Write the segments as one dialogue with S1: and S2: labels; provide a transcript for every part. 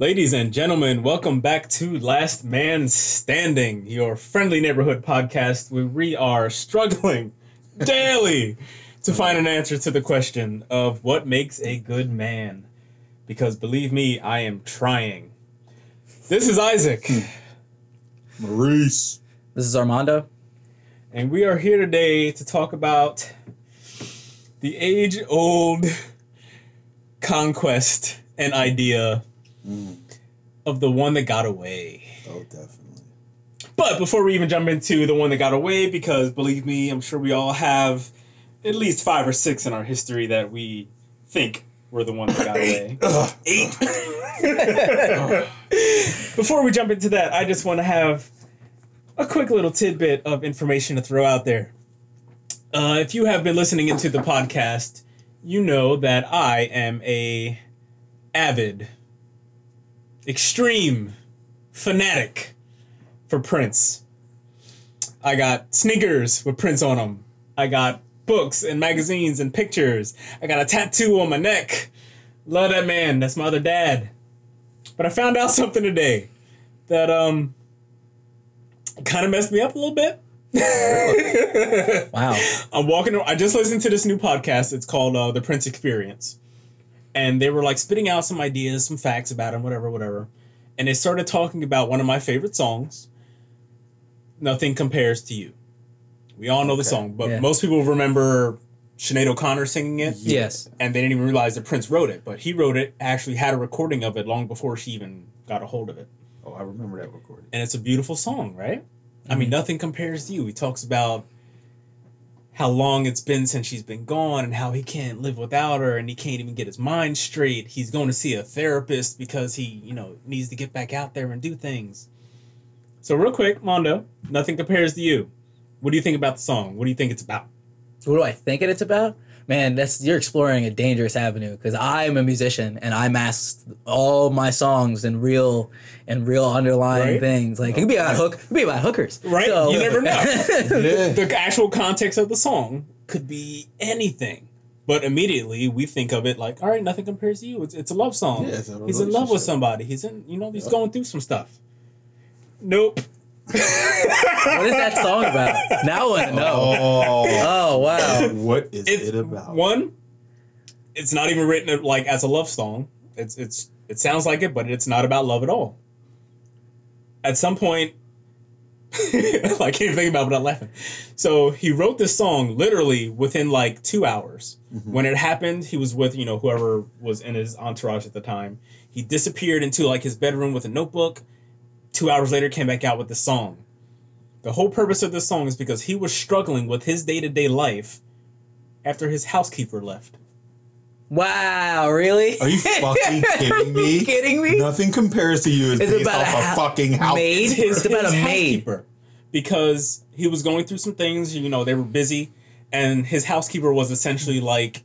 S1: Ladies and gentlemen, welcome back to Last Man Standing, your friendly neighborhood podcast where we are struggling daily to find an answer to the question of what makes a good man. Because believe me, I am trying. This is Isaac, hmm.
S2: Maurice.
S3: This is Armando.
S1: and we are here today to talk about the age old conquest and idea of the one that got away.
S2: Oh, definitely.
S1: But before we even jump into the one that got away, because believe me, I'm sure we all have at least five or six in our history that we think were the ones that got away.
S2: Ugh.
S1: Eight. before we jump into that, I just want to have a quick little tidbit of information to throw out there. Uh, if you have been listening into the podcast, you know that I am a avid, extreme fanatic for Prince. I got sneakers with Prince on them. I got books and magazines and pictures. I got a tattoo on my neck. Love that man. That's my other dad. But I found out something today that um kind of messed me up a little bit.
S3: Wow.
S1: I'm walking. I just listened to this new podcast. It's called uh, The Prince Experience, and they were like spitting out some ideas, some facts about him, whatever, whatever. And they started talking about one of my favorite songs. Nothing compares to you. We all know the song, but
S3: Yeah.
S1: most people remember Sinead O'Connor singing it,
S3: Yes.
S1: and they didn't even realize that Prince wrote it. But he wrote it, actually had a recording of it long before she even got a hold of it
S2: Oh, I remember that recording.
S1: and it's a beautiful song, right? I
S3: Mm-hmm.
S1: mean, nothing compares to you. He talks about how long it's been since she's been gone and how he can't live without her and he can't even get his mind straight. He's going to see a therapist because he, you know, needs to get back out there and do things. So, real quick, Mondo, nothing compares to you. What do you think about the song? What do you think it's about?
S3: What do I think it's about? Man, that's you're exploring a dangerous avenue because I'm a musician and I mask all my songs and real and real underlying
S1: Right.
S3: things. Like it could be about hook, it could be about hookers,
S1: Right?
S3: So-
S1: You never know.
S2: Yeah.
S1: the actual context of the song could be anything. But immediately we think of it like, all right, nothing compares to you. It's, it's a love song.
S2: Yeah, it's a
S1: he's in love with somebody. He's in, you know, he's
S2: Yeah.
S1: going through some stuff. Nope.
S3: What is that song about? Now I want to know.
S2: Oh,
S3: Oh wow.
S2: what is
S1: It's
S2: it about?
S1: one. It's not even written like as a love song. It's it's it sounds like it, but it's not about love at all. At some point, I can't think about it without laughing. So he wrote this song literally within like two hours. Mm-hmm. When it happened, he was with you know whoever was in his entourage at the time. He disappeared into like his bedroom with a notebook. Two hours later, came back out with the song. The whole purpose of this song is because he was struggling with his day to day life after his housekeeper left.
S3: Wow, really?
S2: Are you fucking kidding me?
S3: kidding me?
S2: Nothing compares to you as
S3: It's
S2: based
S3: about
S2: off
S3: a
S2: a,
S3: ha-
S2: fucking house.
S3: maid?
S1: His,
S3: It's about
S1: his
S3: a maid.
S1: housekeeper. Because he was going through some things, you know, they were busy, and his housekeeper was essentially like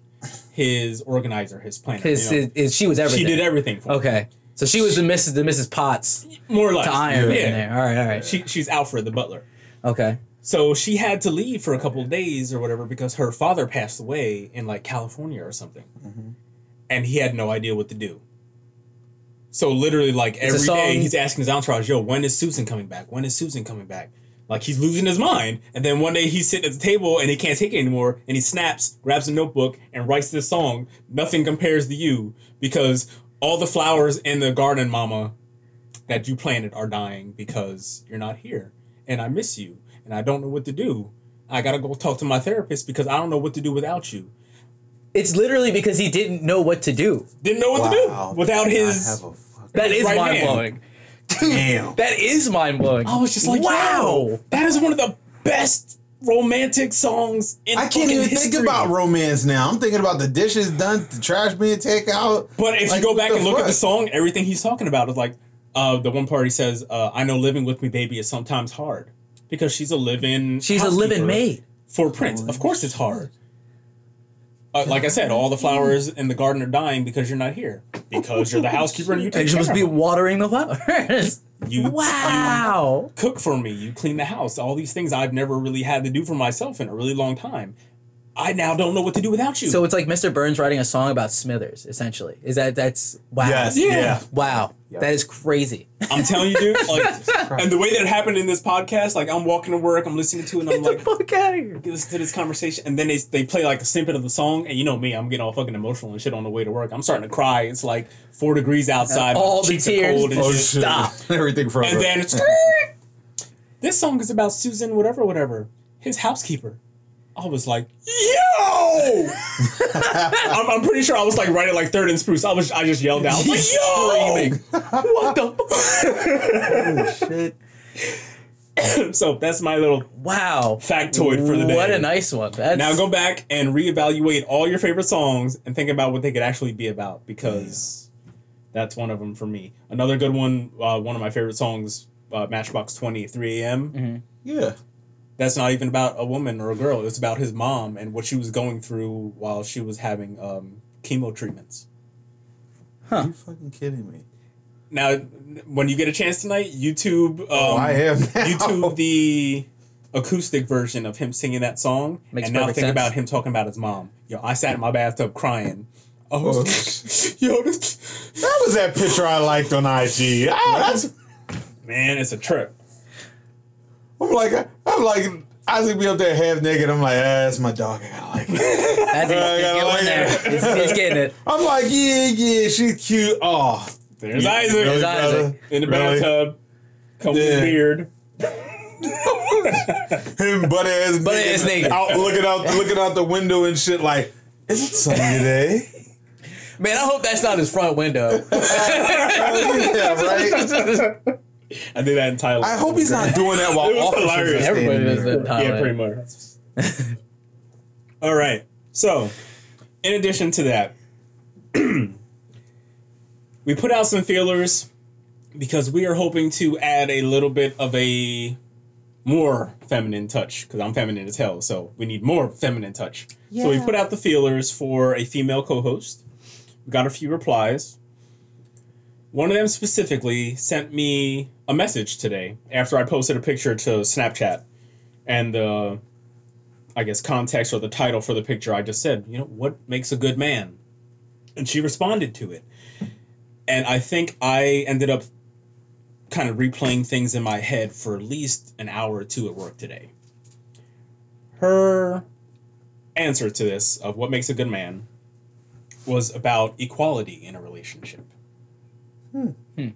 S1: his organizer, his planner.
S3: His,
S1: you know.
S3: his- his- she was everything.
S1: She did everything for him.
S3: Okay, so she was the Mrs. the Mrs. Potts
S1: More or less.
S3: to iron in there. All right, all right.
S1: She, she's Alfred, the butler.
S3: Okay.
S1: So she had to leave for a couple of days or whatever because her father passed away in like California or something.
S3: Mm-hmm.
S1: And he had no idea what to do. So literally, like every day,
S3: song-
S1: he's asking his entourage, "Yo, when is Susan coming back? When is Susan coming back?" Like he's losing his mind. And then one day he's sitting at the table and he can't take it anymore, and he snaps, grabs a notebook, and writes this song. Nothing compares to you because all the flowers in the garden, Mama, that you planted are dying because you're not here, and I miss you, and I don't know what to do. I gotta go talk to my therapist because I don't know what to do without you.
S3: It's literally because he didn't know what to do.
S1: Didn't know what
S2: Wow.
S1: to do without his.
S2: fucking
S3: That is
S1: Right
S3: mind
S1: hand.
S3: blowing.
S2: damn.
S3: That is mind blowing.
S1: I was just like,
S3: wow.
S1: wow, that is one of the best romantic songs in
S2: I can't even
S1: history.
S2: think about romance now. I'm thinking about the dishes done, the trash being taken out.
S1: But if
S2: Like,
S1: you go back and look at the song, everything he's talking about is like, uh, the one part he says, uh, "I know living with me, baby, is sometimes hard." Because she's a living.
S3: She's a living
S1: housekeeper
S3: maid.
S1: for Prince. Of course, it's hard. Uh, like I said, all the flowers in the garden are dying because you're not here. Because you're the housekeeper and you take
S3: And she
S1: care
S3: must
S1: of
S3: be watering the flowers.
S1: You,
S3: wow.
S1: you cook for me. You clean the house. All these things I've never really had to do for myself in a really long time. I now don't know what to do without you.
S3: So it's like Mr. Burns writing a song about Smithers, essentially. Is that that's wow?
S2: Yes.
S1: Yeah.
S2: Yeah.
S3: Wow, that is crazy.
S1: I'm telling you, dude. Like, and the way that it happened in this podcast, like I'm walking to work, I'm listening to it, and I'm
S3: Get
S1: like,
S3: the fuck out of here.
S1: listen to this conversation, and then they they play like a snippet of the song, and you know me, I'm getting all fucking emotional and shit on the way to work. I'm starting to cry. It's like four degrees outside.
S3: All
S1: my
S3: the tears.
S1: cold and
S2: Oh
S1: shit.
S2: shit!
S3: Stop.
S2: Everything from
S1: And then it's this song is about Susan, whatever, whatever, his housekeeper. I was like, yo! I'm, I'm pretty sure I was like right at like third and spruce. I was I just yelled out, I was like, yo! what the fuck?
S2: oh, shit.
S1: fuck? so that's my little
S3: Wow.
S1: factoid for the day.
S3: What a nice one. That's
S1: Now go back and reevaluate all your favorite songs and think about what they could actually be about because that's one of them for me. Another good one, uh, one of my favorite songs, uh, Matchbox 20, 3 a.m.
S2: Yeah.
S1: That's not even about a woman or a girl. It's about his mom and what she was going through while she was having um, chemo treatments.
S3: Huh.
S2: You fucking kidding me?
S1: Now, when you get a chance tonight, YouTube, um,
S2: oh, I am. Now.
S1: YouTube the acoustic version of him singing that song,
S3: Makes
S1: and now think
S3: sense.
S1: about him talking about his mom. Yo, I sat in my bathtub crying. Oh, yo, this,
S2: That was that picture I liked on IG. Oh, that's.
S1: man, it's a trip.
S2: I'm like, I'm like, Isaac be up there half naked. I'm like, ah, that's my dog. I gotta like it.
S3: That's he's,
S2: I
S3: he's
S2: gotta like it.
S3: He's, he's getting it.
S2: I'm like, yeah, yeah, she's cute. Oh,
S1: There's
S2: Yeah,
S1: Isaac
S2: really,
S3: There's
S2: brother?
S3: Isaac.
S1: in the
S2: Really?
S1: bathtub, combing
S2: Yeah.
S1: his beard.
S2: Him butt ass
S3: Butt ass naked.
S2: out looking out looking out the window and shit. Like, is it sunny today?
S3: Man, I hope that's not his front window.
S2: yeah, right.
S1: I did that in Thailand.
S2: I hope he's not doing that while
S1: It was
S2: officers
S1: hilarious.
S3: Everybody does
S2: there.
S3: that. in
S1: Yeah, pretty much. All right. So, in addition to that, we put out some feelers because we are hoping to add a little bit of a more feminine touch because I'm feminine as hell, so we need more feminine touch. Yeah. So we put out the feelers for a female co-host. We got a few replies. One of them specifically sent me a message today after I posted a picture to Snapchat and the I guess context or the title for the picture I just said, you know, what makes a good man? And she responded to it. And I think I ended up kind of replaying things in my head for at least an hour or two at work today. Her answer to this of what makes a good man was about equality in a relationship. Hmm. Hmm.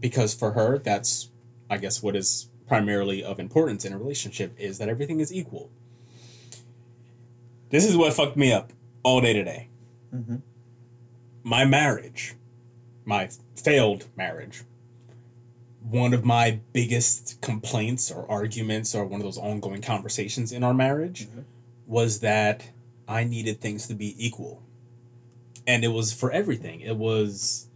S1: Because for her, that's I guess what is primarily of importance in a relationship is that everything is equal. This is what fucked me up all day today.
S2: Mhm.
S1: My marriage, my failed marriage, one of my biggest complaints or arguments or one of those ongoing conversations in our marriage mm-hmm. was that I needed things to be equal. And it was for everything. It was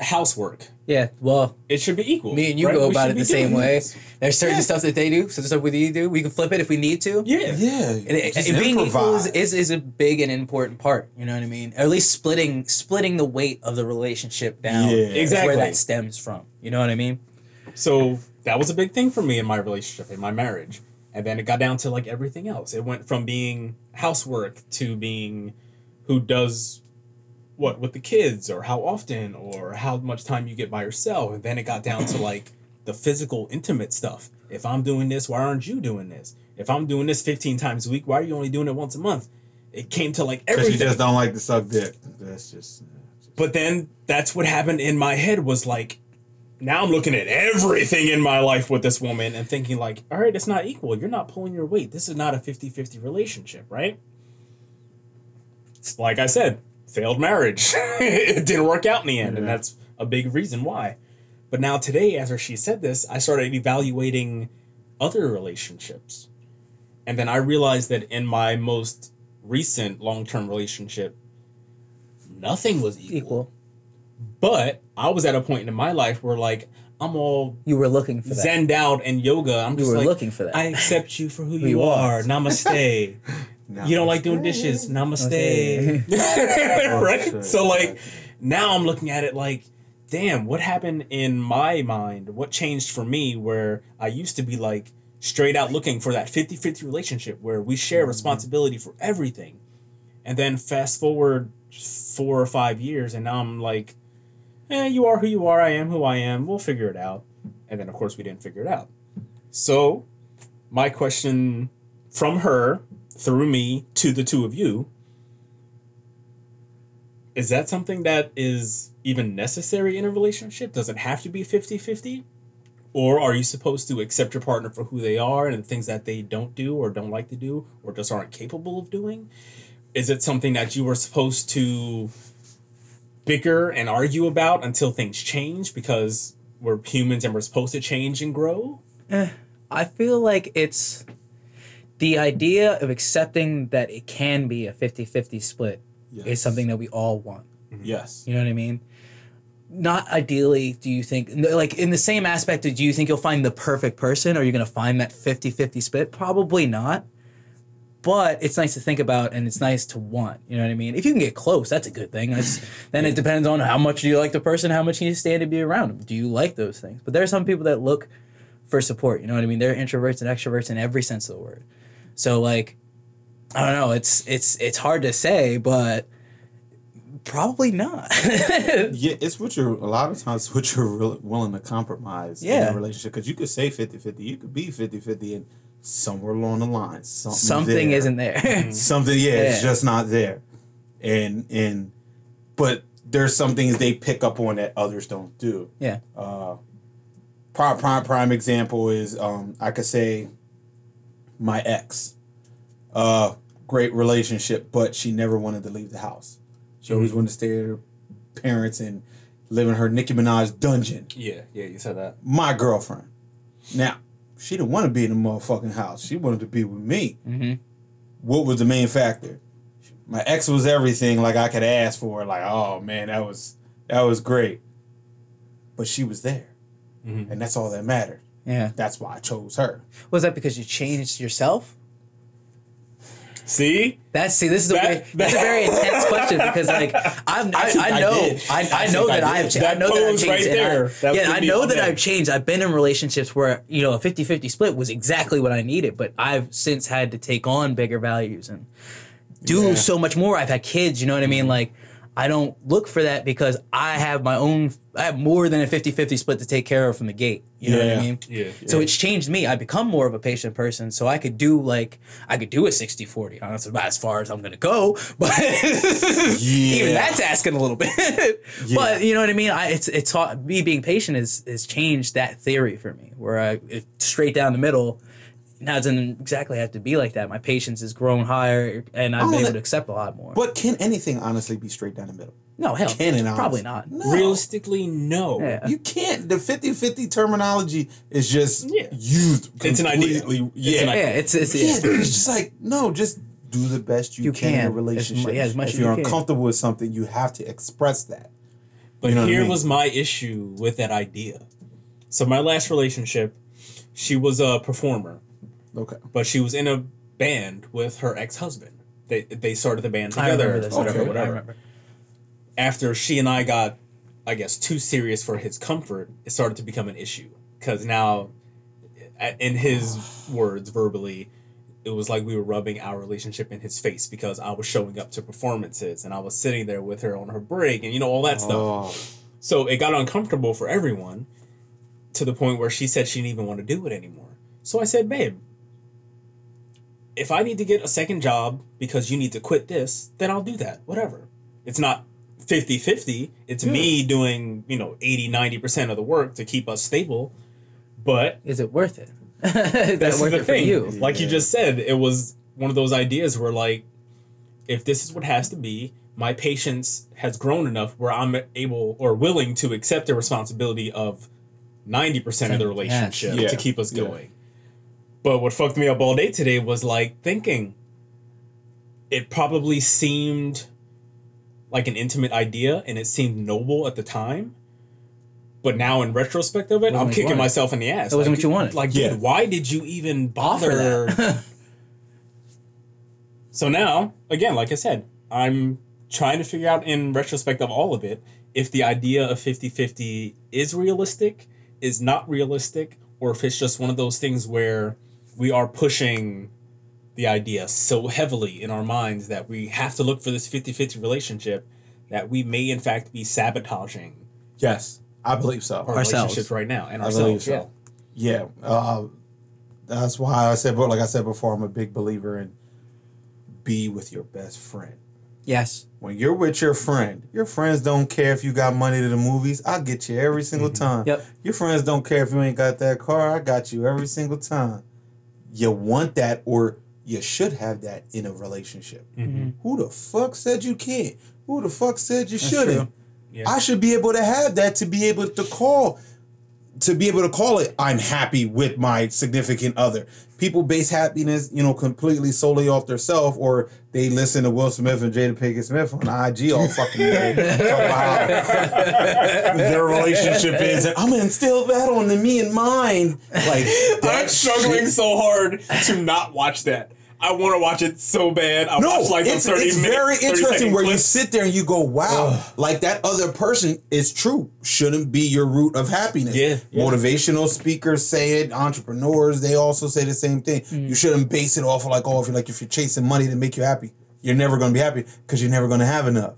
S1: housework.
S3: Yeah, well,
S1: It should be equal.
S3: me and you
S1: right?
S3: go about it the same way.
S1: this.
S3: There's certain
S1: Yeah.
S3: stuff that they do, certain stuff we do. We can flip it if we need to.
S1: Yeah.
S2: Yeah,
S3: And it,
S2: just
S3: it being equal is, is, is a big and important part. You know what I mean? Or at least splitting splitting the weight of the relationship down.
S2: Yeah.
S3: is
S1: Exactly.
S3: where that stems from. You know what I mean?
S1: So that was a big thing for me in my relationship, in my marriage. And then it got down to like everything else. It went from being housework to being who does what with the kids or how often or how much time you get by yourself. And then it got down to like the physical, intimate stuff. If I'm doing this, why aren't you doing this? If I'm doing this 15 times a week, why are you only doing it once a month? It came to like
S2: Because
S1: everything.
S2: you just don't like to suck dick. That's just. uh, just-
S1: But then that's what happened in my head was like, now I'm looking at everything in my life with this woman and thinking like, all right, it's not equal. You're not pulling your weight. This is not a 50-50 relationship, right? It's Like I said, failed marriage. it didn't work out in the end, and that's a big reason why. But now today, after she said this, I started evaluating other relationships. And then I realized that in my most recent long-term relationship, nothing was equal.
S3: Equal.
S1: But I was at a point in my life where like I'm all
S3: You were looking for that.
S1: out in yoga. I'm
S3: you
S1: just
S3: were
S1: like
S3: looking for that.
S1: I accept you for who,
S3: Who
S1: you,
S3: you
S1: are.
S3: are.
S1: Namaste. you don't like doing dishes. Namaste. right?
S2: shit.
S1: So like now I'm looking at it like damn, what happened in my mind? What changed for me where I used to be like straight out looking for that 50-50 relationship where we share responsibility for everything. And then fast forward four or five years and now I'm like, eh, you are who you are, I am who I am, we'll figure it out. And then of course we didn't figure it out. So my question from her through me to the two of you is that something that is even necessary in a relationship? Does it have to be 50 50? Or are you supposed to accept your partner for who they are and the things that they don't do or don't like to do or just aren't capable of doing? Is it something that you were supposed to bicker and argue about until things change because we're humans and we're supposed to change and grow?
S3: Eh, I feel like it's the idea of accepting that it can be a 50-50 split
S2: Yes.
S3: is something that we all want. Mm-hmm.
S2: Yes.
S3: You know what I mean? Not ideally, do you think, like in the same aspect, do you think you'll find the perfect person or you're going to find that 50 50 split? Probably not. But it's nice to think about and it's nice to want. You know what I mean? If you can get close, that's a good thing. That's, then it depends on how much you like the person, how much you stand to be around them. Do you like those things? But there are some people that look for support. You know what I mean? They're introverts and extroverts in every sense of the word. So, like, I don't know. It's it's it's hard to say, but probably not.
S2: Yeah, it's what you're a lot of times what you're real, willing to compromise in
S3: Yeah.
S2: a relationship because you could say 50-50, you could be 50-50 and somewhere along the line something
S3: Something
S2: there.
S3: isn't there.
S2: something yeah, it's just not there and and but there's some things they pick up on that others don't do
S3: yeah.
S2: uh prime prime prime example is um i could say my ex uh great relationship but she never wanted to leave the house she always wanted to stay at her parents and live in her nicki minaj dungeon
S1: Yeah, yeah, you said that.
S2: my girlfriend now she didn't want to be in the motherfucking house she wanted to be with me
S3: Mm-hmm.
S2: what was the main factor? My ex was everything like I could ask for. Like, oh man, that was that was great. But she was there,
S1: Mhm.
S2: and that's all that mattered.
S3: Yeah.
S2: That's why I chose her.
S3: Was that because you changed yourself?
S1: See?
S3: That's see. This is a
S1: That-
S3: very, that's a very intense question because like I'm, I, I
S2: I
S3: know. I,
S2: I
S3: I, know that
S2: did.
S3: I've changed. I know that I've changed.
S1: right
S3: and I-
S1: That
S3: yeah, I know that
S1: there.
S3: I've changed. I've been in relationships where you know a 50-50 split was exactly what I needed, but I've since had to take on bigger values and do
S2: Yeah.
S3: so much more. I've had kids. You know what I mean? Like. I don't look for that because I have my own, I have more than a 50 50 split to take care of from the gate. You know what I mean?
S1: Yeah.
S3: So it's changed me. I become more of a patient person. So I could do like I could do a 60-40. That's about as far as I'm gonna go. But even that's asking a little bit. But you know what I mean? I it's it's taught me being patient is has changed that theory for me. Where I it, straight down the middle. Now it doesn't exactly have to be like that. My patience has grown higher and I've
S2: Oh,
S3: been able to accept a lot more.
S2: But can anything honestly be straight down the middle?
S3: no, hell,
S2: Can it
S3: probably
S2: honestly?
S3: not.
S2: No.
S1: Realistically, no.
S3: Yeah.
S2: You can't. The 50-50 terminology is just
S1: Yeah.
S2: used
S1: It's an idea.
S2: completely.
S1: It's
S2: Yeah.
S1: an
S3: Yeah, it's it's,
S2: Yeah,
S3: it's
S2: dude, it's just like no, just do the best you,
S3: You
S2: can, in
S3: can.
S2: a
S3: As
S2: relationship.
S3: yeah, as much
S2: if
S3: as
S2: you're
S3: you can.
S2: uncomfortable with something, you have to express that.
S1: But
S2: You know what I
S1: here
S2: mean?
S1: was my issue with that idea. So my last relationship, she was a performer,
S2: Okay.
S1: but she was in a band with her ex husband. They they started the band
S3: I
S1: together.
S3: remember this.
S1: Whatever,
S2: Okay.
S3: I
S1: whatever.
S3: remember.
S1: After she and I got, I guess, too serious for his comfort, it started to become an issue because now, in his words, verbally. It was like we were rubbing our relationship in his face because I was showing up to performances and I was sitting there with her on her break and you know all that stuff.
S2: Oh,
S1: So it got uncomfortable for everyone to the point where she said she didn't even want to do it anymore. So I said, babe, if I need to get a second job because you need to quit this, then I'll do that. Whatever. It's not 50 50. It's me doing, you know, 80, 90% of the work to keep us stable. But
S3: Is it worth it? Is
S1: that's
S3: worth
S1: the
S3: it for
S1: thing.
S3: you?
S1: Like you just said, it was one of those ideas where, like, if this is what has to be, my patience has grown enough where I'm able or willing to accept the responsibility of 90% of the
S3: Yes.
S1: relationship
S2: Yeah.
S1: to keep us
S2: Yeah.
S1: going. But what fucked me up all day today was like thinking it probably seemed like an intimate idea and it seemed noble at the time. But now in retrospect of it, I'm kicking
S3: wanted.
S1: myself in the ass.
S3: That wasn't
S1: Like,
S3: what you wanted.
S1: Like,
S2: Yeah.
S1: dude, why did you even bother?
S3: that.
S1: So now, again, like I said, I'm trying to figure out in retrospect of all of it if the idea of 50 50 is realistic, is not realistic, or if it's just one of those things where we are pushing the idea so heavily in our minds that we have to look for this 50-50 relationship that we may in fact be sabotaging
S2: Yes, I believe so.
S1: our
S3: Ourselves.
S1: relationships right now and
S2: I believe
S1: ourselves. Yeah.
S2: so. Yeah, uh, that's why I said, but like I said before, I'm a big believer in be with your best friend.
S3: Yes.
S2: When you're with your friend, your friends don't care if you got money to the movies. I'll get you every single time.
S3: Yep.
S2: Your friends don't care if you ain't got that car. I got you every single time. You want that, or you should have that in a relationship.
S1: Mhm.
S2: Who the fuck said you can't? Who the fuck said you
S3: That's
S2: shouldn't?
S1: Yeah.
S2: I should be able to have that to be able to call to be able to call it I'm happy with my significant other. People base happiness, you know, completely solely off their self or they listen to Will Smith and Jada Pinkett Smith on IG all fucking day. about their relationship is and I'm gonna instill that on the me and mine. Like
S1: I'm struggling
S2: shit-
S1: so hard to not watch that. I want to watch it so bad. I
S2: No,
S1: watched like
S2: it's,
S1: 30
S2: it's
S1: minute,
S2: very
S1: 30
S2: interesting
S1: second
S2: where you sit there and you go, wow,
S1: Ugh.
S2: like that other person is true. Shouldn't be your root of happiness.
S1: Yeah, yeah.
S2: Motivational speakers say it, entrepreneurs, they also say the same thing.
S1: Mm.
S2: You shouldn't base it off of like, oh, if you're like if you're chasing money to make you happy, you're never gonna be happy because you're never gonna have enough.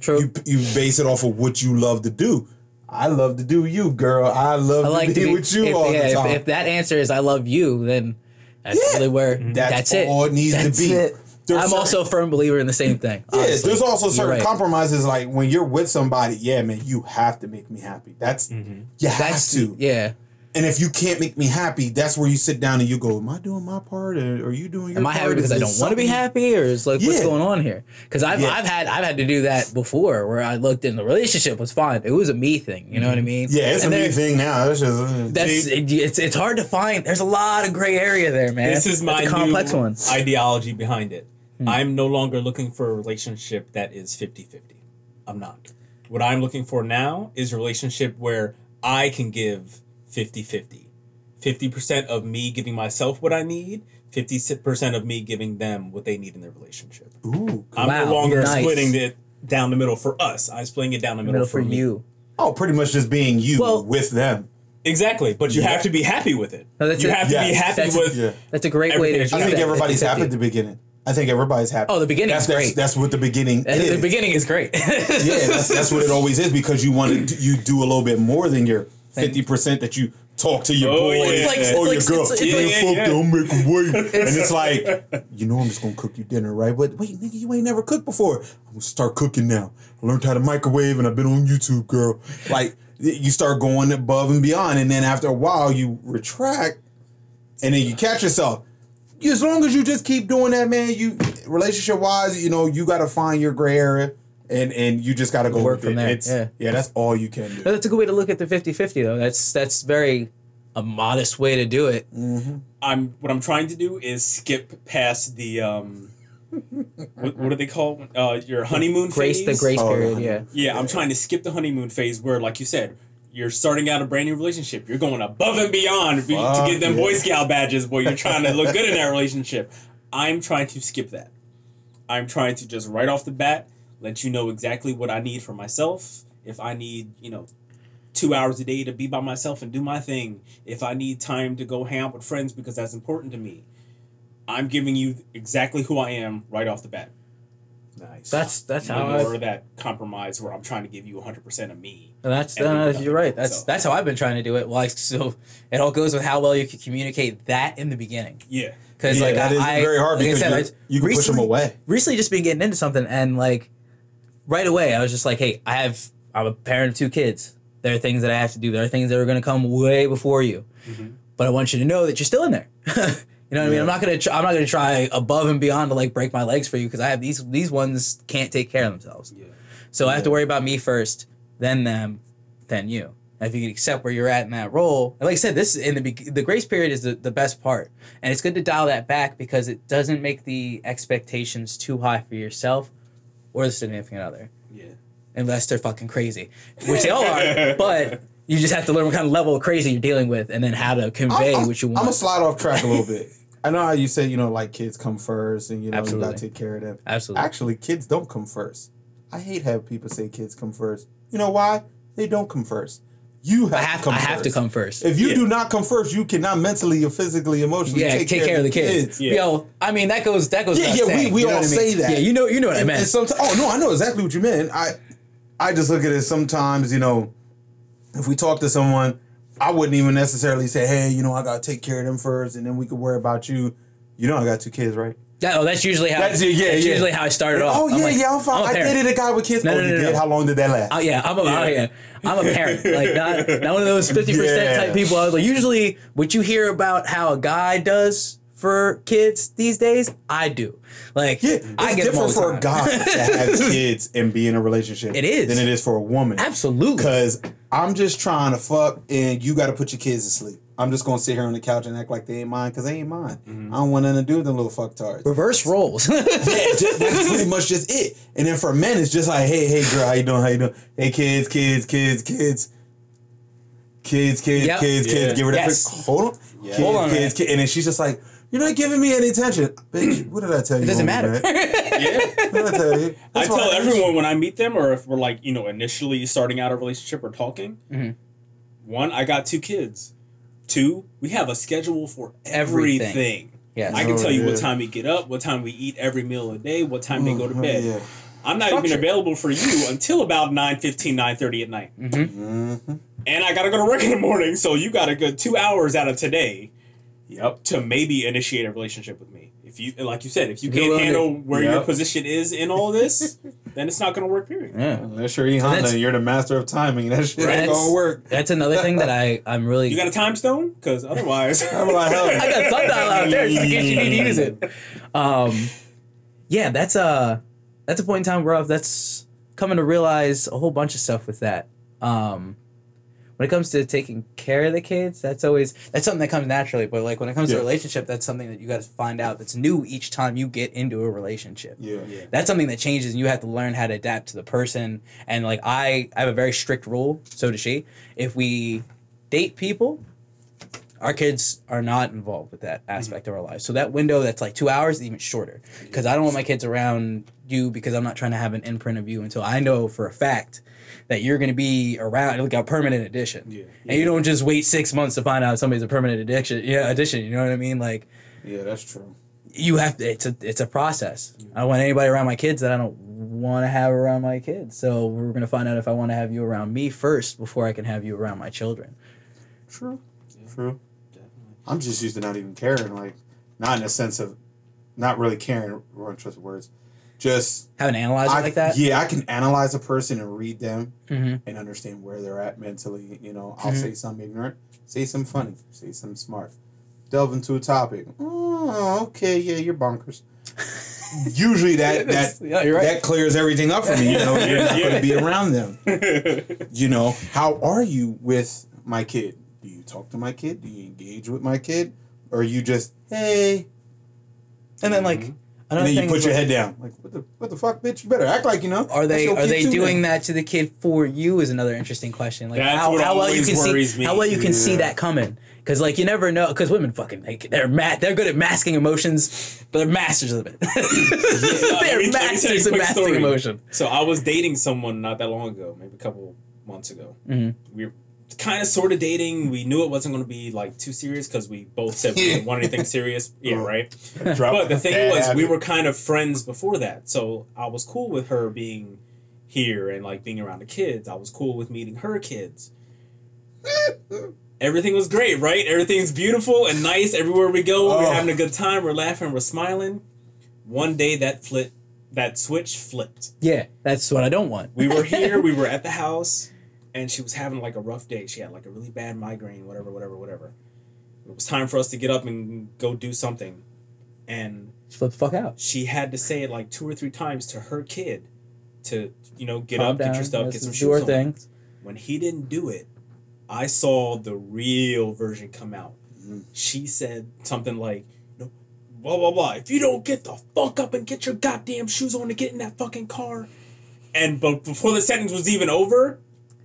S3: True.
S2: You you base it off of what you love to do. I love to do you, girl. I love
S3: I like
S2: to
S3: to
S2: be,
S3: be
S2: with you
S3: if,
S2: all
S3: yeah,
S2: the
S3: if-
S2: time.
S3: If, that answer is I love you, then that's
S2: Yeah.
S3: really where mm-hmm.
S2: That's
S3: that's, it.
S2: all it needs to
S3: That's
S2: be.
S3: it.
S2: There's
S3: I'm
S2: certain-
S3: also a firm believer in the same thing.
S2: Yeah,
S3: honestly.
S2: there's also certain
S3: right.
S2: compromises like when you're with somebody, yeah, man, you have to make me happy. That's mm-hmm. you
S3: That's
S2: have to.
S3: yeah.
S2: And if you can't make me happy, that's where you sit down and you go, Am I doing my part or are you doing your part?
S3: Am I
S2: part?
S3: happy because
S2: Is
S3: I don't want to be happy, or is like what's going on here? Because I've
S2: Yeah.
S3: I've had I've had to do that before, where I looked in the relationship was fine. It was a me thing, you know what I mean?
S2: Mm-hmm. Yeah, it's
S3: And
S2: a me thing now. It's just uh,
S3: That's it, it's it's hard to find. There's a lot of gray area there, man.
S1: This is my
S3: It's a complex
S1: new
S3: one.
S1: ideology behind it.
S3: Hmm.
S1: I'm no longer looking for a relationship that is 50-50. I'm not. What I'm looking for now is a relationship where I can give 50-50. 50% of me giving myself what I need, 50% of me giving them what they need in their relationship.
S2: Ooh.
S1: I'm
S3: Wow,
S1: no longer
S3: nice.
S1: splitting it down the middle for us. I'm splitting it down the middle,
S3: Middle for
S1: me.
S3: you.
S2: Oh, pretty much just being you
S3: Well-
S2: with them.
S1: Exactly, but you
S2: Yeah.
S1: have to be happy with it.
S3: No, that's
S1: you
S3: it.
S1: have to be happy
S3: that's-
S1: with
S2: Yeah.
S3: That's a great way to.
S1: Everything.
S3: do
S2: I think
S3: that,
S2: everybody's happy at the beginning. I think everybody's happy.
S3: Oh, the beginning
S2: that's,
S3: is
S2: that's,
S3: great.
S2: that's what the beginning
S3: And
S2: is.
S3: the beginning is great.
S2: yeah, that's, that's what it always is because you want to you do a little bit more than your fifty percent that you talk to your
S1: Oh,
S2: boys
S1: yeah.
S3: Like-
S2: or
S3: like-
S2: your girl.
S3: it's- it's
S2: man,
S1: like-
S2: fuck
S1: Yeah, yeah,
S2: that, I'm making weight, and it's like you know I'm just gonna cook you dinner, right? But wait, nigga, you ain't never cooked before. I'm gonna start cooking now. I learned how to microwave, and I've been on YouTube, girl. Like you start going above and beyond, and then after a while you retract, and then you catch yourself. As long as you just keep doing that, man, you relationship wise, you know, you got to find your gray area, and and you just got to go
S3: Work from
S2: it.
S3: there,
S2: It's,
S3: yeah.
S2: that's all you can do.
S3: that's a good way to look at the 50-50 though. That's that's very a modest way to do it.
S1: I'm what I'm trying to do is skip past the um what, what do they call uh your honeymoon
S3: Grace
S1: phase?
S3: the grace
S2: Oh,
S3: period,
S2: the
S3: yeah.
S2: honeymoon.
S1: Yeah, I'm trying to skip the honeymoon phase where like you said, you're starting out a brand new relationship. You're going above and beyond be- to get them
S2: yeah.
S1: Boy Scout badges where you're trying to look good in that relationship. I'm trying to skip that. I'm trying to just right off the bat let you know exactly what I need for myself. If I need, you know, two hours a day to be by myself and do my thing, if I need time to go hang out with friends because that's important to me, I'm giving you exactly who I am right off the bat.
S2: Nice.
S3: That's that's
S1: No
S3: how
S1: more
S3: I,
S1: of that compromise where I'm trying to give you 100% of me.
S3: that's
S1: every
S3: uh, you're right. That's
S1: So-
S3: that's how I've been trying to do it. Well, I, so it all goes with how well you can communicate that in the beginning.
S1: Yeah.
S3: Because
S2: yeah,
S3: like
S2: that
S3: I,
S2: is
S3: I-
S2: very hard
S3: like I
S2: because
S3: said,
S2: you're- you can push them away.
S3: recently just been getting into something and like right away I was just like, hey, I have I'm a parent of two kids. There are things that I have to do. There are things that are going to come way before you.
S1: Mhm.
S3: But I want you to know that you're still in there. you know what I mean? I'm not gonna try, I'm not gonna try above and beyond to like break my legs for you because I have these these ones can't take care of themselves.
S1: Yeah.
S3: So I have to worry about me first, then them, then you. And if you can accept where you're at in that role, and like I said, this in the the grace period is the, the best part, and it's good to dial that back because it doesn't make the expectations too high for yourself or the significant other,
S1: Yeah.
S3: unless they're fucking crazy, which they all are. but you just have to learn what kind of level of crazy you're dealing with, and then how to convey
S2: I'm,
S3: what you want.
S2: I'm gonna slide off track a little bit. I know how you say you know like kids come first, and you know you gotta take care of them.
S3: Absolutely.
S2: Actually, kids don't come first. I hate having people say kids come first. You know why? They don't come first. You have,
S3: I have
S2: to come
S3: I have to
S2: first.
S3: come first.
S2: If you
S1: Yeah.
S2: do not come first, you cannot mentally or physically, emotionally
S3: yeah,
S2: take,
S3: take, care, of the kids.
S1: Yeah.
S3: Yo, I mean that goes that goes.
S2: Yeah, yeah, we-
S3: saying,
S2: we
S3: know
S2: all
S3: I mean?
S2: say that.
S3: Yeah, you know you know what I
S2: And,
S3: meant.
S2: and sometimes, oh no, I know exactly what you meant. I, I just look at it sometimes. You know, if we talk to someone, I wouldn't even necessarily say, "Hey, you know, I gotta take care of them first, and then we could worry about you." You know, I got two kids, right?
S3: That- oh, that's usually how.
S2: That's it, yeah,
S3: that's
S2: yeah.
S3: usually how I started oh, off.
S2: Oh
S3: I'm
S2: yeah,
S3: like,
S2: yeah, I'm fine.
S3: I'm
S2: I dated a guy with kids.
S3: No,
S2: oh,
S3: no,
S2: you
S3: no,
S2: did?
S3: no.
S2: How long did that last?
S3: Oh yeah, I'm a oh,
S1: Yeah.
S3: oh, yeah. I'm a parent. Like not not one of those fifty percent type people. I was like, usually, what you hear about how a guy does for kids these days, I do. Like,
S2: Yeah, it's
S3: I get
S2: different for a guy to have kids and be in a relationship.
S3: It is.
S2: than it is for a woman.
S3: Absolutely.
S2: Because I'm just trying to fuck, and you got to put your kids to sleep. I'm just gonna sit here on the couch and act like they ain't mine because they ain't mine. I don't want nothing to do with them little fucktards.
S3: Reverse roles.
S2: yeah, just, that's pretty much just it. And then for men, it's just like, hey, hey, girl, how you doing? How you doing? Hey, kids, kids, kids, kids, kids, kids,
S3: Yep.
S2: kids,
S1: Yeah.
S2: kids. Give her that.
S3: Yes.
S2: fix- Hold on,
S1: Yeah.
S2: kids,
S3: Hold on,
S2: kids, kids. And then she's just like, you're not giving me any attention, bitch. What did I tell you?
S3: it doesn't matter.
S2: man?
S1: Yeah.
S2: What did I tell you?
S1: I tell
S2: why
S1: everyone when I meet them, or if we're like, you know, initially starting out a relationship or talking.
S3: Mhm.
S1: One, I got two kids. Two, we have a schedule for
S3: Everything.
S1: everything.
S3: yes.
S1: I can
S2: Oh,
S1: tell you what time we get up, what time we eat every meal a day, what time we go to
S2: Oh,
S1: bed.
S2: Yeah.
S1: I'm not
S3: Structure.
S1: even available for you until about 9.15, 9.30 at night.
S3: hmm
S2: hmm
S1: And I gotta go to work in the morning, so you got a good two hours out of today Yep. To maybe initiate a relationship with me. If you, like you said, if you can't
S3: willing to-
S1: handle where your position is in all this, then it's not going to work. Period.
S3: Yeah.
S2: Unless you're E Honda, you're the master of timing. That shit
S3: Right.
S2: ain't gonna work.
S3: That's another thing that I I'm really
S1: You got a time stone? Because otherwise,
S2: I'm like, hell,
S3: I got sundial out there just in case you need to use it. Um, yeah, that's a that's a point in time where I've- that's coming to realize a whole bunch of stuff with that. Um, when it comes to taking care of the kids, that's always that's something that comes naturally. But like when it comes to
S2: Yeah.
S3: a relationship, that's something that you got to find out that's new each time you get into a relationship
S2: yeah.
S1: yeah.
S3: that's something that changes and you have to learn how to adapt to the person and like i i have a very strict rule so does she if we date people our kids are not involved with that aspect of our lives so that window that's like two hours is even shorter because i don't want my kids around you because i'm not trying to have an imprint of you until i know for a fact that you're going to be around like a permanent addition
S1: Yeah.
S3: and you don't just wait six months to find out somebody's a permanent addiction yeah addition you know what i mean like
S2: Yeah, that's true.
S3: you have to it's a it's a process i don't want anybody around my kids that i don't want to have around my kids so we're going to find out if i want to have you around me first before i can have you around my children
S2: True. True. Definitely. I'm just used to not even caring, like not in a sense of not really caring. Wrong choice of words. Just
S3: have an
S2: analyzer
S3: I, like that
S2: Yeah, I can analyze a person and read them
S3: mm-hmm.
S2: and understand where they're at mentally. You know, I'll
S3: Mhm.
S2: say something ignorant, say something funny, say something smart, delve into a topic. Oh, okay, yeah, you're bonkers. Usually that that
S3: yeah right
S2: that clears everything up for me. You know, you're not going to be around them. You know, how are you with my kid? Do you talk to my kid? Do you engage with my kid? Or you just hey,
S3: and then like
S2: and
S3: another
S2: then you put your
S3: like,
S2: head down? Like what the what the fuck, bitch? You better act like you know.
S3: are they
S2: That's your
S3: are
S2: kid
S3: they
S2: too,
S3: doing
S2: then.
S3: that to the kid for you is another interesting question like
S1: That's
S3: how,
S1: what
S3: how well you can see
S1: me.
S3: how well you can see that coming because like you never know because women fucking like, they're ma- they're good at masking emotions but they're masters of it
S1: let me-
S3: they're
S1: me tell you a
S3: masters of masking
S1: story.
S3: emotion
S1: So I was dating someone not that long ago, maybe a couple months ago.
S3: Mhm.
S1: We were kind of sort of dating. We knew it wasn't going to be like too serious because we both said we didn't want anything serious. Yeah, right. But the thing was, we were kind of friends before that, so I was cool with her being here and like being around the kids. I was cool with meeting her kids. Everything was great, right? Everything's beautiful and nice everywhere we go.
S2: Oh.
S1: We're having a good time. We're laughing. We're smiling. One day that flip, that switch flipped.
S3: yeah that's what i don't want
S1: We were here. we were at the house, and she was having like a rough day. She had like a really bad migraine. Whatever, whatever, whatever. It was time for us to get up and go do something, and
S3: flip the fuck out
S1: she had to say it like two or three times to her kid to you know get
S3: Calm
S1: up, get your stuff, get some
S3: do our
S1: shoes on. When he didn't do it, I saw the real version come out.
S2: Mhm.
S1: She said something like, "You know, blah blah blah. If you don't get the fuck up and get your goddamn shoes on to get in that fucking car," and but before the sentence was even over,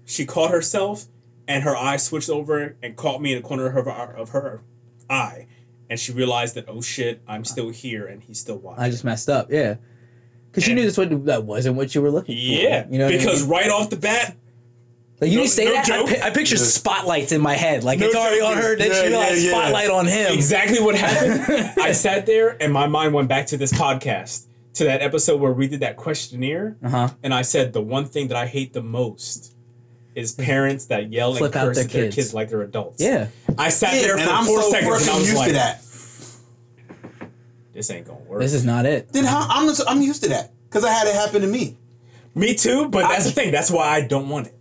S1: she caught herself and her eye switched over and caught me in the corner of her of her eye, and she realized that oh shit, I'm still here and he's still watching.
S3: I just messed up. Yeah, because you
S1: And-
S3: knew this what that wasn't what you were looking for.
S1: Yeah,
S3: you know what I
S1: because
S3: mean?
S1: right off the bat,
S3: Like you
S1: No-
S3: didn't say
S1: no
S3: that. I,
S1: joke.
S3: pi- I picture spotlights in my head. Like
S1: No
S3: it's already
S1: joke,
S3: on her. Then
S2: Yeah,
S3: she realized
S2: yeah, yeah.
S3: spotlight on him.
S1: Exactly what happened. I sat there and my mind went back to this podcast, to that episode where we did that questionnaire,
S3: Uh huh.
S1: and I said the one thing that I hate the most is parents that yell and
S3: Flip out
S1: curse
S3: their
S1: at their
S3: kids.
S1: kids like they're adults.
S3: Yeah.
S1: I sat
S2: Yeah,
S1: there
S2: and
S1: for
S2: I'm
S1: four
S2: so
S1: seconds and I
S2: fucking
S1: was
S2: used
S1: like,
S2: to that.
S1: "This ain't gonna work."
S3: This is not it.
S2: Then how I'm I'm used to that because I had it happen to me.
S1: Me too, but that's the thing. That's why I don't want it.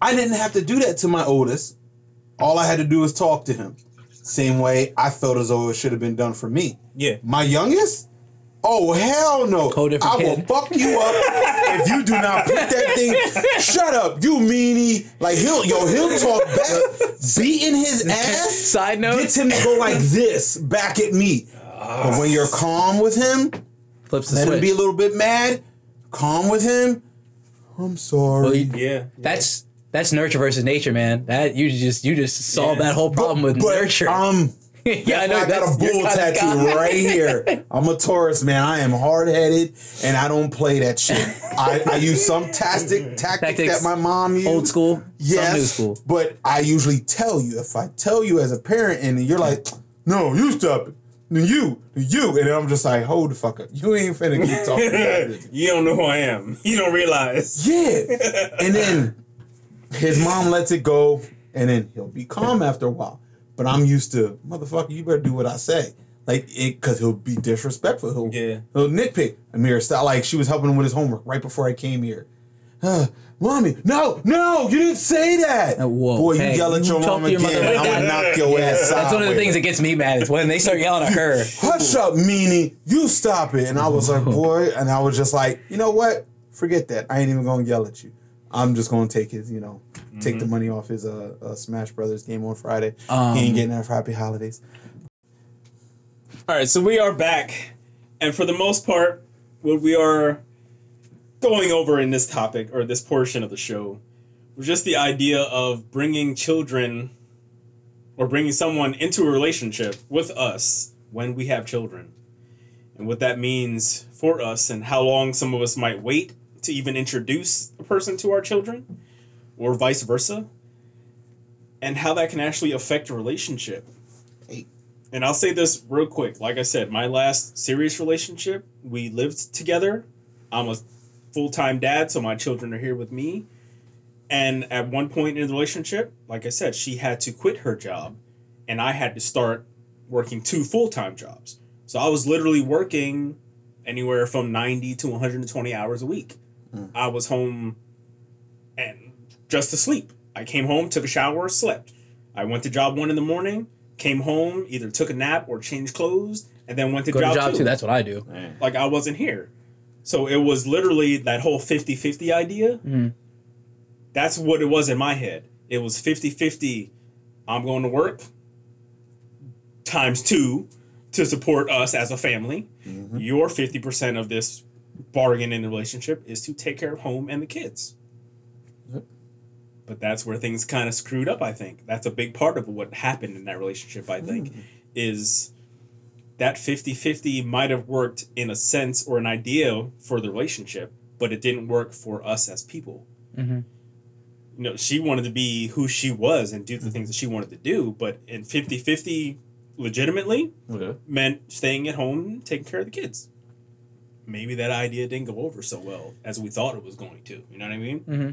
S2: I didn't have to do that to my oldest. All I had to do was talk to him. Same way I felt as though it should have been done for me.
S1: Yeah.
S2: My youngest? Oh hell no!
S3: Whole different
S2: I will
S3: kid.
S2: fuck you up if you do not put that thing. Shut up, you meanie! Like he'll yo he'll talk back, beating his ass.
S3: Side note.
S2: Gets him to go like this back at me. But when you're calm with him,
S3: flips the
S2: let him be a little bit mad. Calm with him. I'm sorry.
S3: Well, you-
S1: Yeah.
S3: That's that's nurture versus nature, man. That you just you just solved
S1: Yeah.
S3: that whole problem with
S2: But,
S3: nurture.
S2: Um,
S3: yeah, I know.
S2: I got a bull
S3: your kind of
S2: tattoo right here. I'm a Taurus, man. I am hard headed and I don't play that shit. I, I use some tactic, tactics,
S3: Tactics,
S2: that my mom used.
S3: Old school,
S2: Yes.
S3: new school.
S2: But I usually tell you, if I tell you as a parent and you're like, no, you stop it. Then you, you. And I'm just like, hold the fuck up. You ain't finna keep talking about this.
S1: you don't know who I am. You don't realize.
S2: Yeah. And then his mom lets it go, and then he'll be calm after a while. But I'm used to, motherfucker, you better do what I say. Like it, cause he'll be disrespectful. He'll,
S1: Yeah.
S2: he'll nitpick. Amir style like she was helping him with his homework right before I came here. Uh, mommy, no, no, you didn't say that.
S3: Uh, whoa,
S2: Boy, you
S3: hey,
S2: yell at your
S3: talk
S2: mom
S3: to your
S2: again,
S3: like
S2: I'm gonna knock your
S1: Yeah.
S2: ass out.
S3: That's one of the things that gets me mad is when they start yelling at her.
S2: Hush up, meanie. You stop it. And I was like, boy, and I was just like, you know what? Forget that. I ain't even gonna yell at you. I'm just gonna take his, you know, take the money off his uh, uh Smash Brothers game on Friday.
S3: Um,
S2: he ain't getting that for happy holidays.
S1: All right, so we are back, and for the most part, what we are going over in this topic or this portion of the show was just the idea of bringing children or bringing someone into a relationship with us when we have children, and what that means for us, and how long some of us might wait to even introduce a person to our children, or vice versa, and how that can actually affect a relationship.
S2: Hey.
S1: And I'll say this real quick. Like I said, my last serious relationship, we lived together. I'm a full time dad, so my children are here with me. And at one point in the relationship, like I said, she had to quit her job, and I had to start working two full time jobs. So I was literally working anywhere from 90 to 120 hours a week. Hmm. I was home and just to sleep. I came home, took a shower, slept. I went to job one in the morning, came home, either took a nap or changed clothes, and then went to
S3: Go
S1: job,
S3: to job
S1: two.
S3: too. That's what I do.
S1: like I wasn't here. So it was literally that whole 50-50 idea.
S3: Mhm.
S1: That's what it was in my head. It was 50-50 I'm going to work times 2 to support us as a family. Your 50% of this bargain in the relationship is to take care of home and the kids.
S2: Yep.
S1: But that's where things kind of screwed up, I think. That's a big part of what happened in that relationship, I think, is that 50-50 might have worked in a sense or an idea for the relationship, but it didn't work for us as people.
S3: Mhm.
S1: You know, she wanted to be who she was and do the things that she wanted to do, but in 50-50 legitimately
S2: Okay.
S1: meant staying at home, taking care of the kids. Maybe that idea didn't go over so well as we thought it was going to. You know what I mean?
S3: hmm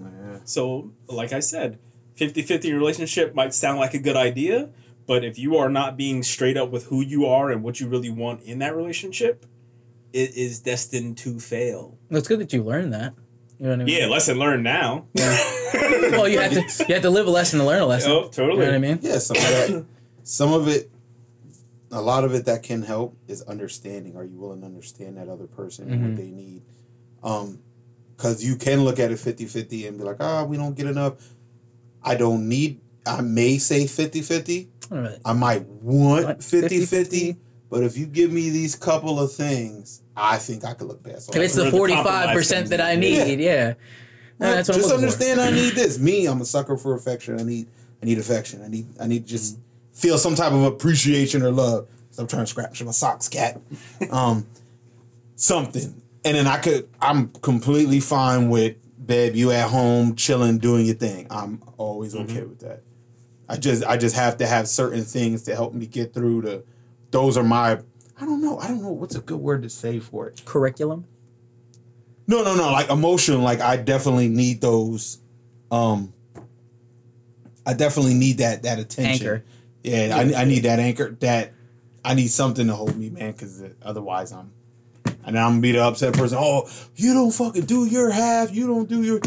S2: Yeah.
S1: So, like I said, 50 50 relationship might sound like a good idea, but if you are not being straight up with who you are and what you really want in that relationship, it is destined to fail.
S3: It's good that you learned that. You know what I mean?
S1: Yeah, lesson learned now.
S3: Well, you have to you have to live a lesson to learn a lesson.
S1: Oh,
S3: You
S1: totally.
S3: know what I mean?
S2: Yeah, some of that, some of it, a lot of it that can help is understanding. Are you willing to understand that other person and
S3: Mhm.
S2: what they need? Um, because you can look at it 50-50 and be like, ah, we don't get enough. I don't need. I may say 50-50.
S3: Alright.
S2: I might want
S3: What,
S2: 50 50, but if you give me these couple of things, I think I could look past.
S3: It's the forty five percent that. I need, yeah. No, that's what I'm
S2: just
S3: looking for.
S2: understand I need this. Me, I'm a sucker for affection. I need I need affection. I need I need to just feel some type of appreciation or love. So I'm trying to scratch my socks, cat. Um something. And then I could I'm completely fine with babe, you at home chilling, doing your thing. I'm always
S1: Mm-hmm.
S2: okay with that. I just I just have to have certain things to help me get through the. Those are my. I don't know. I don't know what's a good word to say for it.
S3: Curriculum.
S2: No, no, no. Like emotion. Like I definitely need those. Um. I definitely need that that attention.
S3: Anchor.
S2: Yeah, I, I need that anchor. That I need something to hold me, man. Because otherwise, I'm. And I'm gonna be the upset person. Oh, you don't fucking do your half. You don't do your.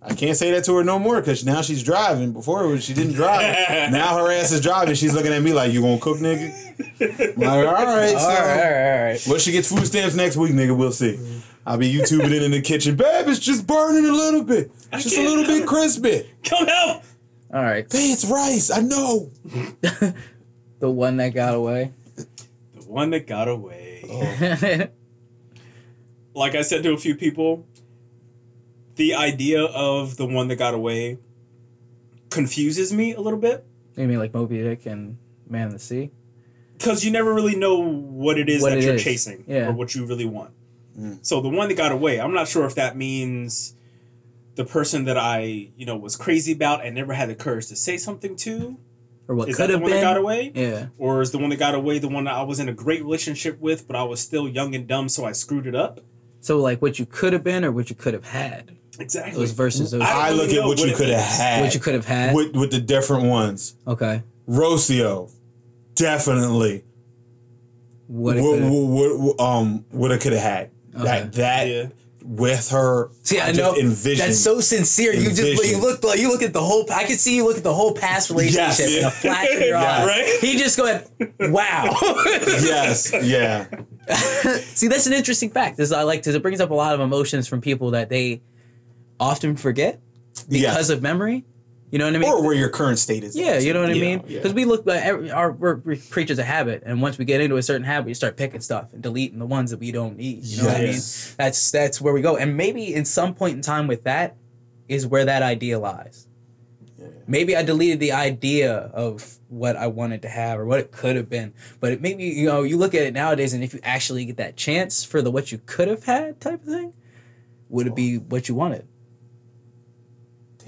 S2: I can't say that to her no more because now she's driving. Before it was- she didn't drive. now her ass is driving. She's looking at me like, "You gonna cook, nigga?" I'm like, all right, so
S3: all right, all right.
S2: well, she gets food stamps next week, nigga. We'll see. I'll be YouTubing it in the kitchen. Babe, it's just burning a little bit. It's just a
S1: can't-
S2: little bit crispy.
S1: Come help!
S3: All right.
S2: Babe, it's rice. I know.
S3: The one that got away.
S1: The one that got away.
S2: Oh.
S1: Like I said to a few people, the idea of the one that got away confuses me a little bit
S3: you mean like Moby Dick and Man of the Sea?
S1: because you never really know what it is
S3: What
S1: that
S3: it
S1: you're
S3: is.
S1: chasing
S3: Yeah.
S1: or what you really want.
S2: Mm.
S1: So the one that got away, I'm not sure if that means the person that I, you know, was crazy about and never had the courage to say something to.
S3: Or what
S1: Is that
S3: could
S1: the
S3: have
S1: one
S3: been?
S1: that got away?
S3: Yeah.
S1: Or is the one that got away the one that I was in a great relationship with, but I was still young and dumb, so I screwed it up?
S3: So like what you could have been or what you could have had.
S1: Exactly.
S3: Those versus those.
S1: I
S2: I look at what
S1: what
S2: you could have had.
S3: what you could have had.
S2: with with the different ones.
S3: okay.
S2: Rocio, definitely.
S3: What it
S2: What,
S3: could have.
S2: what, what, um, what it could have had. That that
S1: Yeah.
S2: with her.
S3: See, I,
S2: just
S3: know
S2: envision.
S3: that's so sincere. You just you look like you look at the whole. I can see you look at the whole past relationship
S2: Yes.
S3: in a flash of your
S1: Yeah,
S3: eye.
S1: right?
S3: He just go ahead. Wow.
S2: yes, yeah.
S3: See, that's an interesting fact. This I like because it brings up a lot of emotions from people that they often forget because
S2: Yes.
S3: of memory. You know what I mean?
S2: Or where your current state is.
S3: yeah, you know what I
S2: Yeah,
S3: mean.
S2: yeah.
S3: Because we look, at every, our we're, we're creatures of habit, and once we get into a certain habit, we start picking stuff and deleting the ones that we don't need. You know what I mean? That's that's where we go, and maybe in some point in time with that is where that idea lies. Maybe I deleted the idea of what I wanted to have or what it could have been, but it maybe you know you look at it nowadays, and if you actually get that chance for the what you could have had type of thing, would it be what you wanted?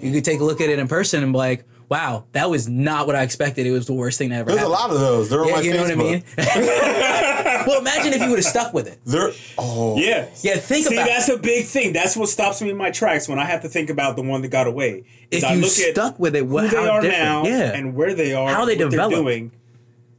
S3: You could take a look at it in person and be like, "Wow, that was not what I expected. It was the worst thing that ever
S2: There's a lot of those. They're on
S3: Yeah,
S2: my
S3: you know what I mean? well, imagine if you would have stuck with it.
S2: They're oh
S1: Yeah.
S3: Yeah, think
S1: See,
S3: about
S1: that's a big thing. That's what stops me in my tracks when I have to think about the one that got away.
S3: If
S1: I
S3: you
S1: look at
S3: stuck with it. What
S1: who they
S3: how
S1: are
S3: different?
S1: now
S3: Yeah,
S1: and where they are,
S3: How they
S1: what
S3: developed.
S1: they're doing,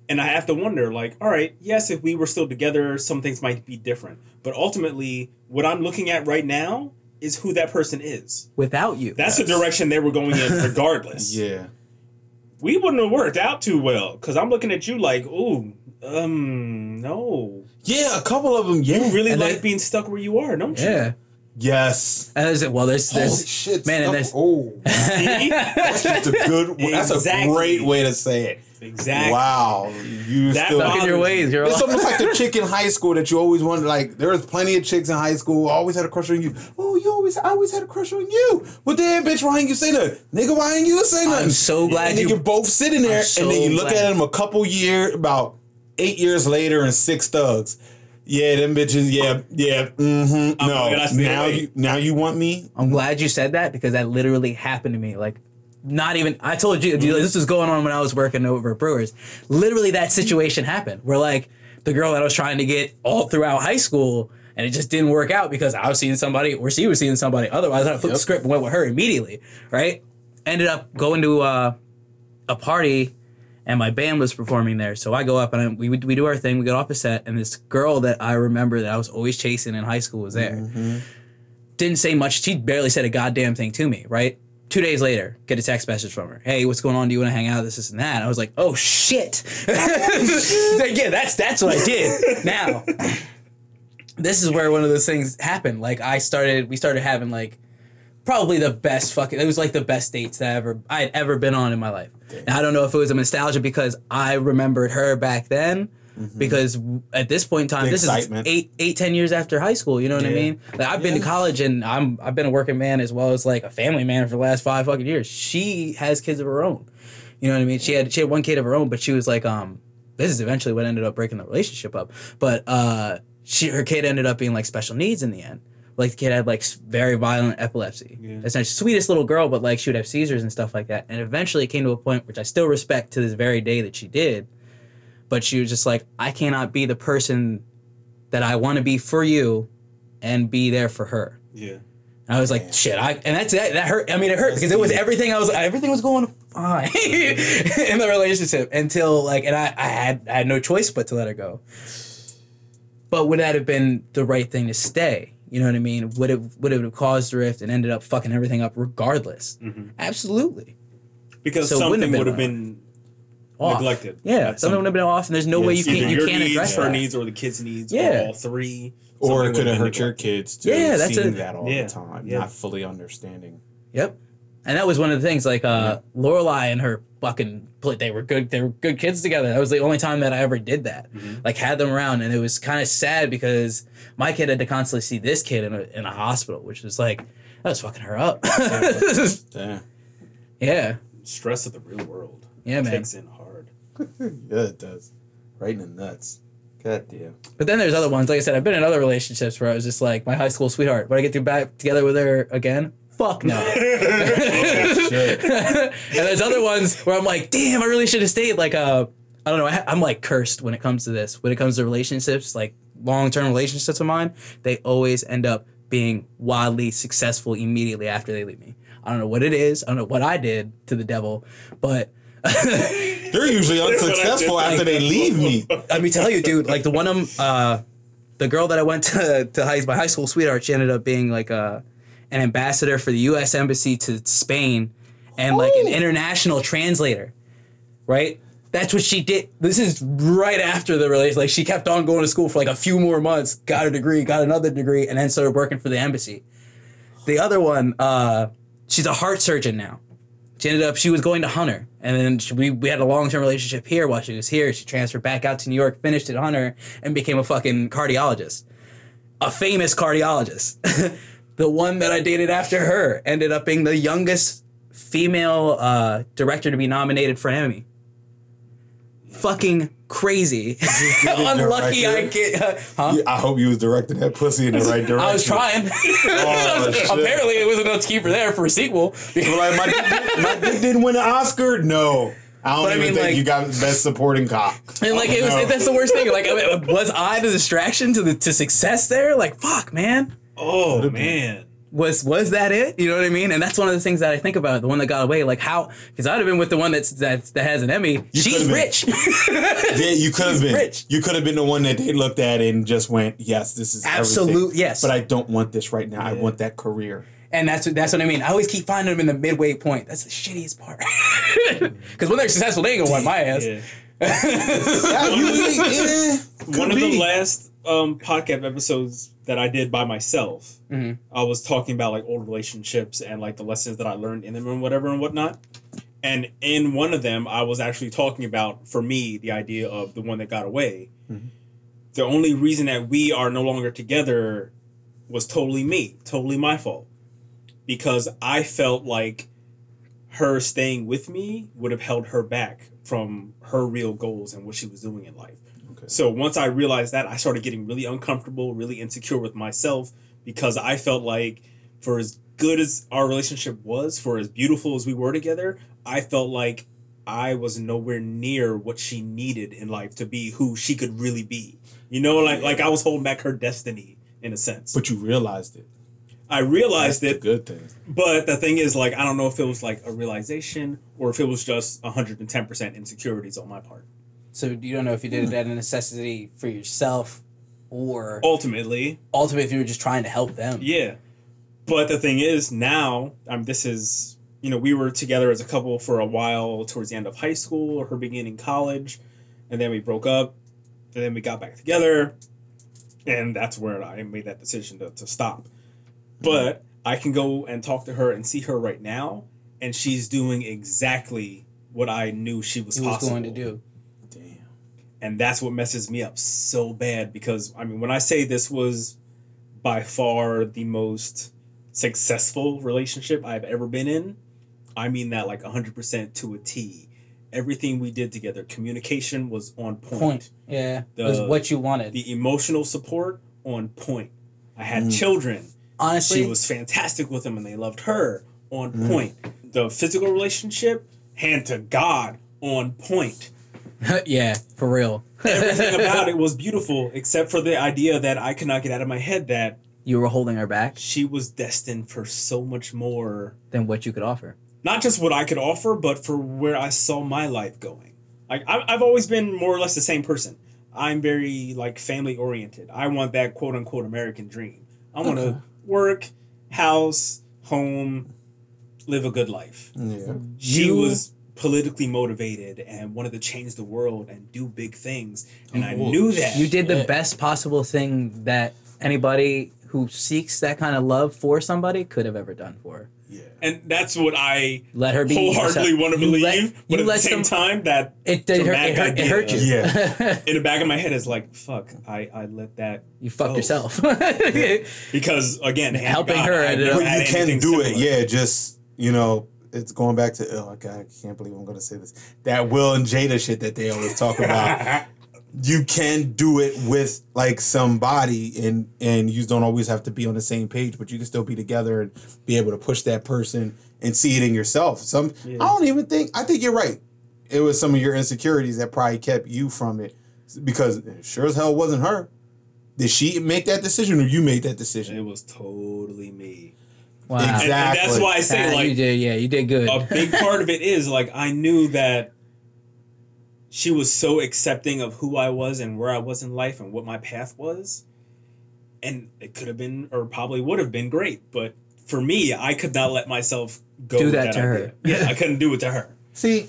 S1: and I have to wonder, like, all right, yes, if we were still together, some things might be different. But ultimately, what I'm looking at right now is who that person is.
S3: without you.
S1: That's the direction they were going in, regardless.
S2: yeah.
S1: We wouldn't have worked out too well because I'm looking at you like, ooh, um, no.
S2: Yeah, a couple of them. Yeah.
S1: You really
S3: And
S1: like
S3: they-
S1: being stuck where you are, don't you?
S3: yeah.
S2: Yes.
S3: And there's, well, there's
S2: Holy
S3: there's
S2: shit.
S3: man, and
S2: stuff-
S3: there's-
S2: oh,
S1: See?
S2: that's just a good. That's a
S1: Exactly.
S2: great way to say it.
S1: exactly.
S2: Wow, you
S1: That
S2: still.
S3: stuck in your ways.
S1: me.
S3: You're
S2: It's almost like the chick in high school that you always wanted. Like there was plenty of chicks in high school always had a crush on you. Oh, you always, I always had a crush on you. Well, damn, bitch, why ain't you say nothing? Nigga, why ain't you say nothing?
S3: I'm so glad
S2: and
S3: you.
S2: you both sitting there,
S3: I'm so
S2: and then you look
S3: glad.
S2: at them a couple years, about eight years later, and six thugs. Yeah, them bitches. Yeah, yeah. Mm-hmm.
S1: I'm
S2: No,
S1: glad I stayed
S2: now
S1: away.
S2: you now you want me?
S3: I'm glad you said that because that literally happened to me. Like, not even. I told you this was going on when I was working over at Brewers. Literally, that situation happened where like the girl that I was trying to get all throughout high school. And it just didn't work out because I was seeing somebody or she was seeing somebody. Otherwise, I flipped the script and went with her immediately. Right? Ended up going to uh, a party and my band was performing there. So I go up and I, we we do our thing. We get off the set, and this girl that I remember that I was always chasing in high school was there.
S2: Mm-hmm.
S3: Didn't say much. She barely said a goddamn thing to me. Right. Two days later, get a text message from her. Hey, what's going on? Do you want to hang out? This, this, and that. I was like, oh shit. Yeah, that's that's what I did. Now, this is where one of those things happened. Like I started, we started having like probably the best fucking. It was like the best dates that I ever I had ever been on in my life. And I don't know if it was a nostalgia because I remembered her back then. Because at this point in time,
S2: The
S3: this
S2: excitement.
S3: is eight, eight, ten years after high school. You know what I mean? Like I've been to college and I'm I've been a working man as well as like a family man for the last five fucking years. She has kids of her own. You know what I mean? She had she had one kid of her own, but she was like, um, this is eventually what ended up breaking the relationship up. But uh, she her kid ended up being like special needs in the end. Like the kid had like very violent epilepsy.
S1: Yeah.
S3: That's the sweetest little girl, but like she would have seizures and stuff like that. And eventually it came to a point which I still respect to this very day that she did. But she was just like, I cannot be the person that I want to be for you and be there for her.
S1: Yeah.
S3: And I was like, shit, I and that's that, that hurt. I mean, it hurt because it was everything. I was everything was going fine in the relationship until like, and I, I had I had no choice but to let her go. But would that have been the right thing to stay? You know what I mean? Would it would it have caused a rift and ended up fucking everything up regardless?
S1: hmm
S3: Absolutely.
S1: Because
S3: So it have
S1: something would have been
S3: Off.
S1: neglected.
S3: Yeah,
S1: at some
S3: something would have been off, and there's no way you can't you
S1: your
S3: can't
S1: needs,
S3: address
S1: her
S3: that.
S1: needs, or the kids' needs,
S3: Yeah.
S1: or all three.
S2: Or it could have
S1: been
S2: hurt your kids to
S3: Yeah, that's
S2: seeing
S3: a-
S2: that all
S1: Yeah,
S2: the time,
S1: yeah.
S2: not fully understanding.
S3: Yep. And that was one of the things, like uh Lorelai and her fucking pl- they were good they were good kids together. That was the only time that I ever did that.
S1: Mhm.
S3: Like had them around and it was kind of sad because my kid had to constantly see this kid in a in a hospital, which was like that was fucking her up.
S2: Yeah.
S3: yeah.
S1: Stress of the real world.
S3: Yeah, man.
S1: Takes in hard.
S2: yeah, it does. Right in the nuts. God damn.
S3: But then there's other ones. Like I said, I've been in other relationships where I was just like my high school sweetheart. Would I get to back together with her again? Fuck no.
S2: shit.
S3: and there's other ones where I'm like, damn, I really should have stayed. Like, uh, I don't know. I ha- I'm like cursed when it comes to this. When it comes to relationships, like long term relationships of mine, they always end up being wildly successful immediately after they leave me. I don't know what it is. I don't know what I did to the devil, but
S2: They're usually
S1: That's what I
S2: unsuccessful
S1: did.
S2: after they leave me.
S3: let me tell you, dude. Like the one um uh, the girl that I went to to high my high school sweetheart, she ended up being like a an ambassador for the U.S. embassy to Spain, and like an international translator. Right. That's what she did. This is right after the release. Like she kept on going to school for like a few more months, got a degree, got another degree, and then started working for the embassy. The other one, uh, she's a heart surgeon now. She ended up she was going to Hunter, and then she, we we had a long term relationship here while she was here. She transferred back out to New York, finished at Hunter, and became a fucking cardiologist, a famous cardiologist. the one that I dated after her ended up being the youngest female uh, director to be nominated for an Emmy. Fucking crazy. Unlucky I get. huh?
S2: Yeah, I hope you was directing that pussy in the right direction.
S3: I was trying.
S2: Oh.
S3: Apparently, it was enough to keep her there for a sequel.
S2: Like my dick, my dick didn't win an Oscar. No, I don't
S3: But I
S2: even
S3: mean,
S2: think
S3: like-
S2: you got best supporting cock.
S3: And like it was, that's the worst thing. Like, I mean, was I the distraction to the to success there? Like, fuck, man.
S1: Oh
S2: Could've been.
S1: man.
S3: Was was that it? You know what I mean? And that's one of the things that I think about. The one that got away. Like how? Because I'd have been with the one that's that that has an Emmy.
S2: You
S3: She's rich.
S2: Yeah, you could have been.
S3: rich.
S2: You could have been the one that they looked at and just went, "Yes, this is everything."
S3: Absolute yes.
S2: But I don't want this right now. I want that career.
S3: and that's what that's what I mean. I always keep finding them in the midway point. That's the shittiest part. Because when they're successful, they ain't gonna wipe my ass.
S1: Yeah.
S2: Yeah, you, yeah,
S1: One of
S2: be.
S1: the last um, podcast episodes that I did by myself,
S3: Mhm.
S1: I was talking about like old relationships and like the lessons that I learned in them and whatever and whatnot. And in one of them, I was actually talking about, for me, the idea of the one that got away.
S2: Mhm.
S1: The only reason that we are no longer together was totally me, totally my fault. Because I felt like her staying with me would have held her back from her real goals and what she was doing in life.
S2: Okay.
S1: So once I realized that, I started getting really uncomfortable, really insecure with myself because I felt like for as good as our relationship was, for as beautiful as we were together, I felt like I was nowhere near what she needed in life to be who she could really be. You know, like like I was holding back her destiny in a sense.
S2: But you realized it.
S1: I realized
S2: That's
S1: it,
S2: good thing.
S1: but the thing is, like, I don't know if it was like a realization or if it was just 110% insecurities on my part.
S3: So you don't know if you did it out of necessity for yourself, or
S1: Ultimately,
S3: ultimately if you were just trying to help them.
S1: Yeah. But the thing is, now, um, this is, you know, we were together as a couple for a while towards the end of high school or her beginning college. And then we broke up. And then we got back together. And that's where I made that decision to, to stop. But I can go and talk to her and see her right now. And she's doing exactly what I knew she was,
S3: was going to do.
S1: And that's what messes me up so bad because I mean when I say this was by far the most successful relationship I've ever been in, I mean that like 100% to a T. Everything we did together, communication was on point.
S3: Point. Yeah.
S1: The-
S3: it was what you wanted.
S1: The emotional support on point. I had
S2: Mm.
S1: children.
S3: Honestly,
S1: She was fantastic with them and they loved her on
S2: Mm-hmm.
S1: point. The physical relationship, hand to God, on point.
S3: yeah, for real.
S1: Everything about it was beautiful, except for the idea that I could not get out of my head that
S3: You were holding her back
S1: she was destined for so much more.
S3: than what you could offer.
S1: Not just what I could offer, but for where I saw my life going. Like I- I've always been more or less the same person. I'm very like family oriented. I want that quote unquote American dream. I want to
S3: Okay.
S1: work, house, home, live a good life.
S2: Yeah.
S1: She
S3: You-
S1: was politically motivated and wanted to change the world and do big things, and I knew that.
S3: You did the best possible thing that anybody who seeks that kind of love for somebody could have ever done for her.
S2: Yeah.
S1: and that's what I
S3: Let her be
S1: wholeheartedly
S3: herself.
S1: want to
S3: You
S1: believe.
S3: let-
S1: but
S3: you
S1: at
S3: let
S1: the same
S3: some-
S1: time, that
S3: It did hurt, it, hurt, it hurt you.
S2: idea.
S1: in the back of my head is like, fuck, I, I let that
S3: you fucked
S1: Oh.
S3: yourself.
S1: because again,
S3: Helping
S1: God,
S3: her
S1: I
S3: ended
S1: never
S2: But you can
S1: anything
S2: do it. Yeah, just you know, it's going back to oh god, I can't believe I'm gonna say this. That Will and Jada shit that they always talk about. you can do it with like somebody and and you don't always have to be on the same page, but you can still be together and be able to push that person and see it in yourself. Some
S1: Yeah.
S2: I don't even think I think you're right. It was some of your insecurities that probably kept you from it because it sure as hell wasn't her. Did she make that decision or you made that decision?
S1: It was totally me.
S3: Wow.
S1: And, and that's
S2: Exactly.
S1: why I say
S3: Ah, you did, yeah, you did good.
S1: a big part of it is like I knew that she was so accepting of who I was and where I was in life and what my path was. And it could have been or probably would have been great, but for me, I could not let myself go
S3: Do
S1: with
S3: that to her.
S1: Yeah, I couldn't do it to her.
S2: See,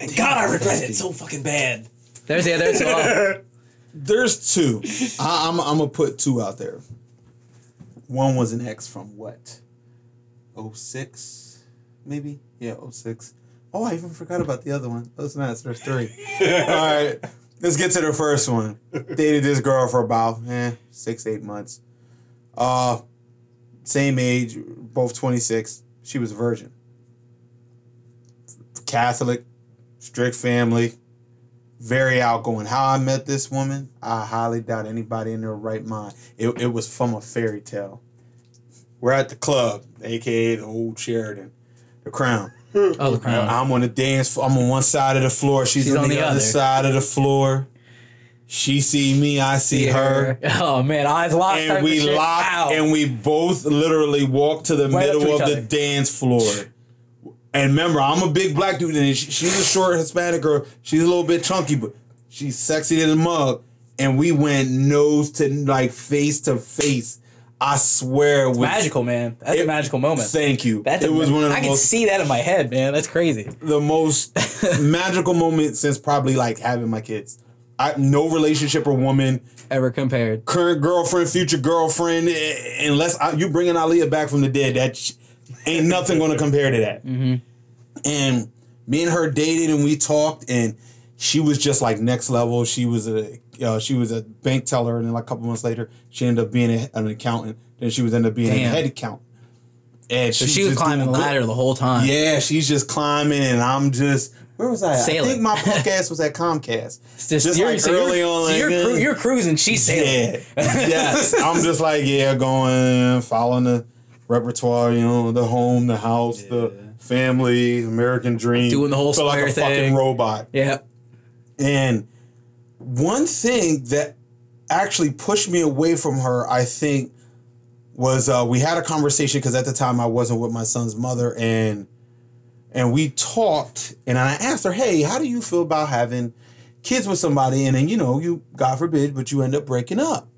S1: And God, I regret it so fucking bad.
S3: There's the other. So,
S2: There's two. I, I'm I'm gonna put two out there. One was an ex from what? 06? maybe? Yeah, 06. Oh, I even forgot about the other one. Those nice. There's three. All right, let's get to the first one. Dated this girl for about eh, six, eight months. Uh, same age, both 26. She was a virgin. Catholic, strict family, very outgoing. How I met this woman, I highly doubt anybody in their right mind. It, it was from a fairy tale. We're at the club, aka the old Sheridan, the Crown. Hmm.
S3: oh, the crown.
S2: I'm on the dance. floor. I'm on one side of the floor. She's, on, the, other, side of the floor. She see me. I see her.
S3: Oh man, eyes locked.
S2: And we
S3: shit.
S2: lock and we both literally walk to the
S3: Right up to
S2: middle
S3: each
S2: of the
S3: other.
S2: dance floor. And remember, I'm a big black dude, and she, she's a short Hispanic girl. She's a little bit chunky, but she's sexy in a mug. And we went nose to like face to face. I swear, with
S3: magical, man. That's a magical moment.
S2: Thank you.
S3: That's
S2: it was one of the
S3: I can
S2: most
S3: see that in my head, man. That's crazy.
S2: the most magical moment since probably like having my kids. I no relationship or woman,
S3: Ever compared?
S2: current girlfriend, future girlfriend, eh, unless I, you bringing Aaliyah back from the dead, that sh- ain't nothing gonna compare to that. And me and her dated, and we talked, and she was just like next level. She was a uh, she was a bank teller, and then like a couple months later, she ended up being a, an accountant. Then she was ended up being a head accountant. And
S3: So she was
S2: just
S3: climbing the
S2: good.
S3: ladder the whole time.
S2: Yeah, she's just climbing, and I'm just. Where was I? at? I think my podcast was at Comcast.
S3: It's just,
S2: Just
S3: you're,
S2: like
S3: so you're-
S2: early on,
S3: so you're, cru- you're cruising. She's sailing.
S2: Yeah. yes. I'm just like, yeah, going, following the repertoire, you know, the home, the house, the
S1: Yeah.
S2: Family, American dream.
S3: Doing the whole
S2: Feel like a
S3: square
S2: fucking
S3: thing.
S2: robot.
S3: Yeah.
S2: And one thing that actually pushed me away from her, I think, was uh, we had a conversation because at the time I wasn't with my son's mother, and and we talked, and I asked her, "Hey, how do you feel about having kids with somebody, and then you know, you God forbid, but you end up breaking up?"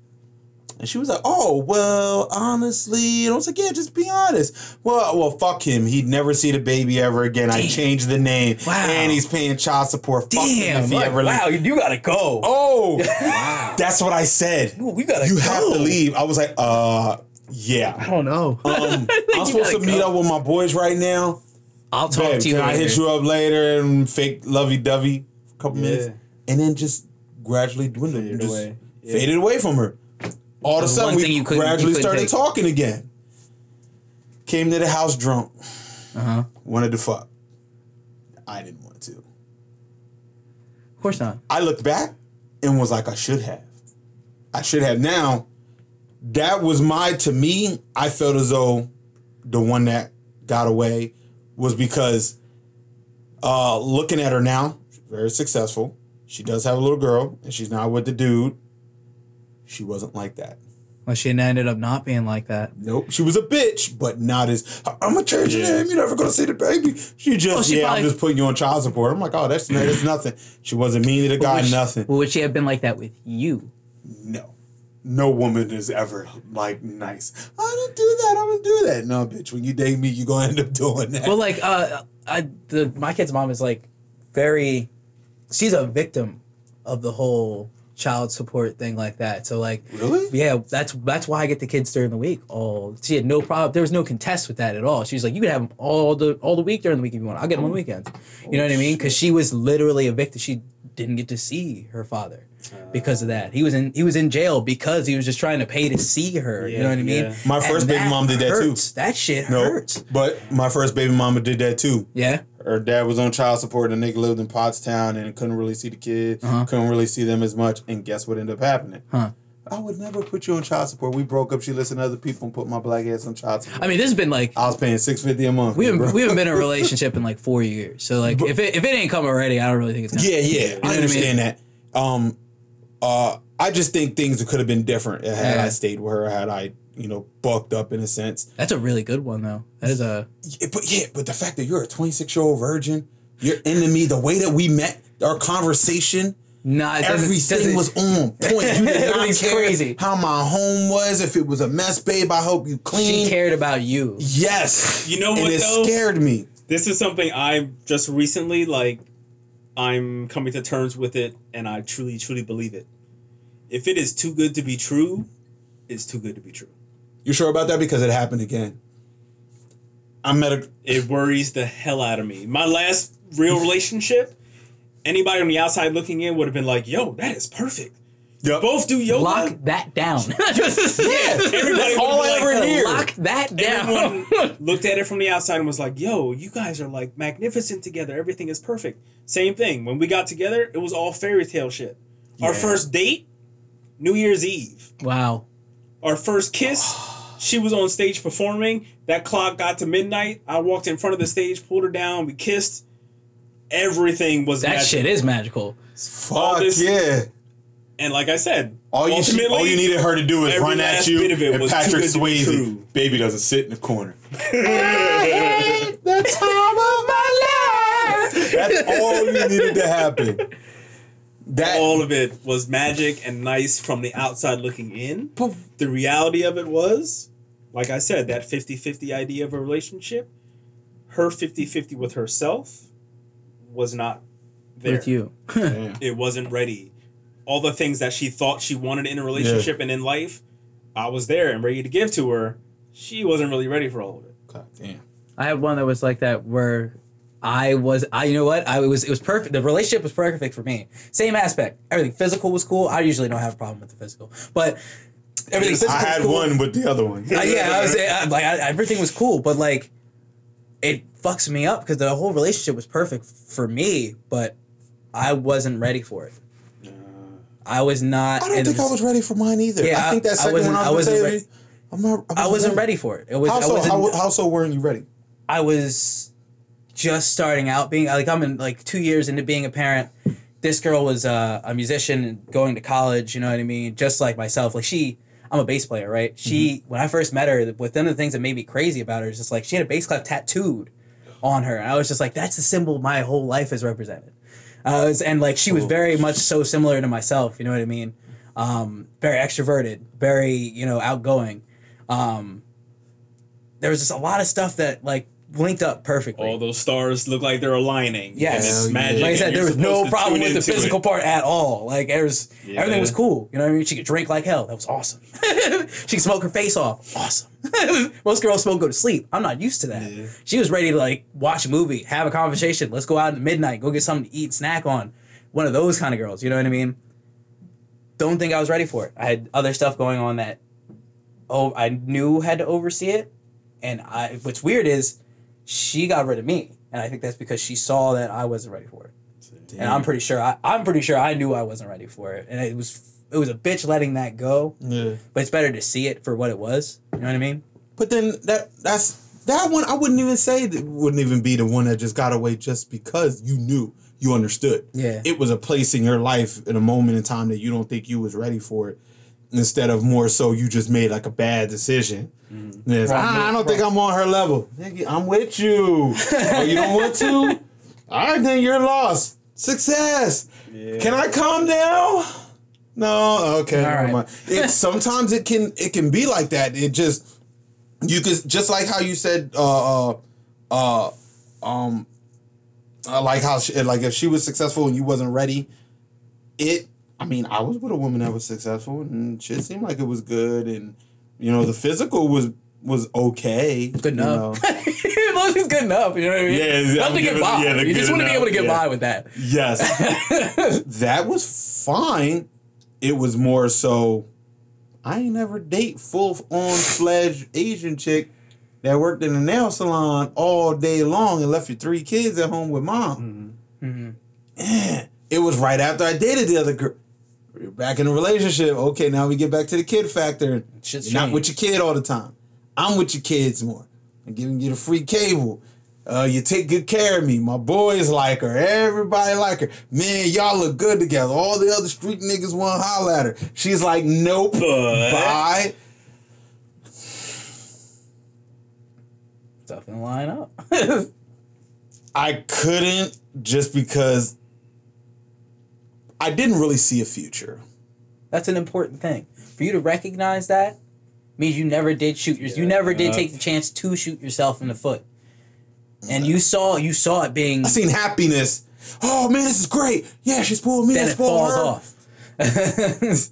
S2: And she was like, "Oh, well, honestly," and I was like, "Yeah, just be honest." Well, well, fuck him. He'd never see the baby ever again. I changed the name,
S3: Wow.
S2: and he's paying child support. Fuck him
S3: Damn.
S2: if he
S3: like,
S2: ever
S3: wow, you, you gotta go.
S2: Oh,
S1: Wow.
S2: that's what I said.
S3: Ooh, we gotta
S2: You
S3: go.
S2: have to leave. I was like, uh, yeah.
S3: I don't know.
S2: Um,
S3: You
S2: I'm supposed to
S3: gotta
S2: meet up with my boys right now.
S3: I'll talk
S2: Babe,
S3: to you
S2: can I hit you up later and fake lovey dovey a couple
S1: Yeah.
S2: minutes, and then just gradually dwindle,
S1: Faded
S2: just
S1: away. Yeah.
S2: faded away from her. All of a sudden, we
S3: you couldn't- you
S2: gradually started
S3: take.
S2: talking again. Came to the house drunk,
S3: Uh-huh.
S2: wanted to fuck. I didn't want to.
S3: Of course not.
S2: I looked back and was like, I should have. I should have. Now, that was my to me. I felt as though the one that got away was because uh, looking at her now, very successful. She does have a little girl, and she's not with the dude. She wasn't like that.
S3: Well, she ended up not being like that.
S2: Nope, she was a bitch, but not as I'm gonna change your name. You're never gonna see the baby. She just
S3: Well, she
S2: yeah,
S3: probably-
S2: I'm just putting you on child support. I'm like, oh, that's that's nothing. She wasn't mean to the guy,
S3: she-
S2: nothing.
S3: Well, would she have been like that with you?
S2: No. No woman is ever like nice. I don't do that. I don't do that. No, bitch. When you date me, you are gonna end up doing that.
S3: Well, like, uh, I the my kid's mom is like very, she's a victim of the whole child support thing like that. So like,
S2: really?
S3: yeah, that's that's why I get the kids during the week. All she had no problem. There was no contest with that at all. She was like, you can have them all the all the week during the week if you want. I'll get them on the weekends. You know what I mean? Because she was literally evicted. She didn't get to see her father because of that. He was in he was in jail because he was just trying to pay to see her. you know what I mean?
S1: yeah.
S2: My
S3: And
S2: first baby mom did that too.
S3: hurts. That shit
S2: No.
S3: hurts.
S2: But my first baby mama did that too.
S3: Yeah.
S2: Her dad was on child support and the nigga lived in Pottstown and couldn't really see the kids,
S3: Uh-huh.
S2: couldn't really see them as much. And guess what ended up happening?
S3: Huh.
S2: I would never put you on child support. We broke up. She listened to other people and put my black ass on child support.
S3: I mean, this has been like
S2: I was paying six fifty a month.
S3: we haven't we haven't been in a relationship in like four years. So like, if it if it ain't come already, I don't really think it's gonna.
S2: Yeah, yeah,
S3: know what
S2: I
S3: I
S2: understand that. Um, uh, I just think things could have been different had
S3: Yeah.
S2: I stayed with her. Had I, you know, bucked up in a sense.
S3: That's a really good one though. That is a
S2: Yeah, but yeah, but the fact that you're a 26 year old virgin, you're into me. The way that we met, our conversation,
S3: not it doesn't-
S2: everything
S3: doesn't-
S2: was on point. You did not care
S3: crazy.
S2: how my home was. If it was a mess, babe, I hope you
S3: cleaned.
S2: She
S3: cared about you.
S2: Yes,
S1: You know
S2: and
S1: what,
S2: it
S1: though?
S2: scared me.
S1: this is something I just recently like. I'm coming to terms with it, and I truly, truly believe it. If it is too good to be true, it's too good to be true.
S2: You sure about that? Because it happened again. I'm met a
S1: It worries the hell out of me. My last real relationship, anybody on the outside looking in would have been like, "Yo, that is perfect."
S2: Yep.
S1: Both do yoga.
S3: Lock that down.
S2: Yeah,
S1: Everybody
S2: that's all
S1: would
S2: I
S1: be like,
S2: ever hear.
S3: Lock that down.
S1: Everyone looked at it from the outside and was like, "Yo, you guys are like magnificent together. Everything is perfect." Same thing. When we got together, it was all fairy tale shit. Our first date, New Year's Eve.
S3: wow.
S1: Our first kiss, she was on stage performing. That clock got to midnight. I walked in front of the stage, pulled her down, we kissed. Everything was
S3: That
S1: magic.
S3: shit is magical.
S2: Fuck
S1: this-
S2: yeah.
S1: And like I said,
S2: All you,
S1: ultimately,
S2: all you needed her to do is run at
S1: last
S2: you,
S1: bit of it
S2: and
S1: was
S2: Patrick
S1: good to be
S2: Swayze, baby doesn't sit in the corner. the time of my life. That's all you needed to happen. That
S1: all of it was magic and nice from the outside looking in. The reality of it was, like I said, that 50 50 idea of a relationship, her 50 50 with herself was not there.
S3: With you.
S1: It wasn't ready. All the things that she thought she wanted in a relationship and in life, I was there and ready to give to her. She wasn't really ready for all of it.
S2: God damn.
S3: I had one that was like that where I was I you know what? I was it was perfect. The relationship was perfect for me. Same aspect. Everything physical was cool. I usually don't have a problem with the physical. But everything physical
S2: I
S3: was
S2: had
S3: cool.
S2: one with the other one.
S3: Uh, yeah, I was I, like I, everything was cool, but like it fucks me up because the whole relationship was perfect for me, but I wasn't ready for it. I was not.
S2: I don't
S3: and it
S2: think I was ready for mine either.
S3: Yeah,
S2: I think that
S3: I- I
S2: second
S3: wasn't-
S2: one I
S3: I
S2: was
S3: wasn't
S2: gonna
S3: ready.
S2: say, I'm not,
S3: I wasn't ready for it. It was.
S2: How
S3: I
S2: so?
S3: wasn't,
S2: How, how so weren't you ready?
S3: I was just starting out being like I'm in like two years into being a parent. This girl was uh, a musician going to college. You know what I mean? Just like myself. Like she, I'm a bass player, right? She when I first met her, with one of the things that made me crazy about her is just like she had a bass clef tattooed on her, and I was just like, that's the symbol my whole life is represented. Uh, it's- and like she was very much so similar to myself. You know what I mean? Um, very extroverted, very you know outgoing. Um, there was just a lot of stuff that like linked up perfectly.
S1: All those stars look like they're aligning.
S3: Yes.
S1: And it's
S2: yeah.
S1: magic.
S3: like I said, there was no problem with the
S1: into it.
S3: physical part at all. Like there was
S1: Yeah.
S3: everything was cool. You know what I mean? She could drink like hell. That was awesome. she could smoke her face off. Awesome. Most girls smoke go to sleep. I'm not used to that.
S1: Yeah.
S3: She was ready to like watch a movie, have a conversation. Let's go out at midnight, go get something to eat, snack on. One of those kind of girls. You know what I mean? Don't think I was ready for it. I had other stuff going on that oh I knew had to oversee it. And I what's weird is she got rid of me. And I think that's because she saw that I wasn't ready for it and I'm pretty sure I, I'm pretty sure I knew I wasn't ready for it, and it was it was a bitch letting that go,
S2: Yeah.
S3: but it's better to see it for what it was. You know what I mean?
S2: But then that that's that one I wouldn't even say that wouldn't even be the one that just got away just because you knew you understood.
S3: Yeah.
S2: It was a place in your life in a moment in time that you don't think you was ready for it. Instead of more so you just made like a bad decision. And it's,
S3: Wrong
S2: "Ah, I don't think. I'm on her level. I'm with you. oh, you don't want to? All right, then you're lost. Success. Can I calm down? No, okay.
S3: All
S2: never
S3: right.
S2: mind. It sometimes it can it can be like that. It just you could just like how you said uh uh uh um uh, like how she, like if she was successful and you wasn't ready it i mean i was with a woman that was successful and shit seemed like it was good and you know the physical was was okay
S3: Good
S2: you know.
S3: enough. as long as it's good enough, you know what I mean?
S2: Yeah,
S3: Enough
S2: I'm
S3: to get by.
S2: yeah,
S3: you just want to be able to get
S2: yeah.
S3: by with that.
S2: yes that was fine it was more so i ain't never date full on fledged asian chick that worked in a nail salon all day long and left your three kids at home with mom
S3: Mm-hmm.
S2: Eh, it was right after I dated the other girl. Were back in a relationship. Okay, now we get back to the kid factor.
S3: Shit's
S2: You're not with your kid all the time. I'm with your kids more. I'm giving you the free cable. Uh, you take good care of me. My boys like her. Everybody like her. Man, y'all look good together. All the other street niggas want to holler at her. She's like, nope.
S1: But-
S2: Bye.
S3: Doesn't line up.
S2: I couldn't just because I didn't really see a future.
S3: That's an important thing. For you to recognize that means you never did shoot yours. You never did
S1: Yeah.
S3: take the chance to shoot yourself in the foot. And you saw you saw it being
S2: I seen happiness. Oh man, this is great. Yeah, she's pulling me.
S3: then it falls
S2: her.
S3: off.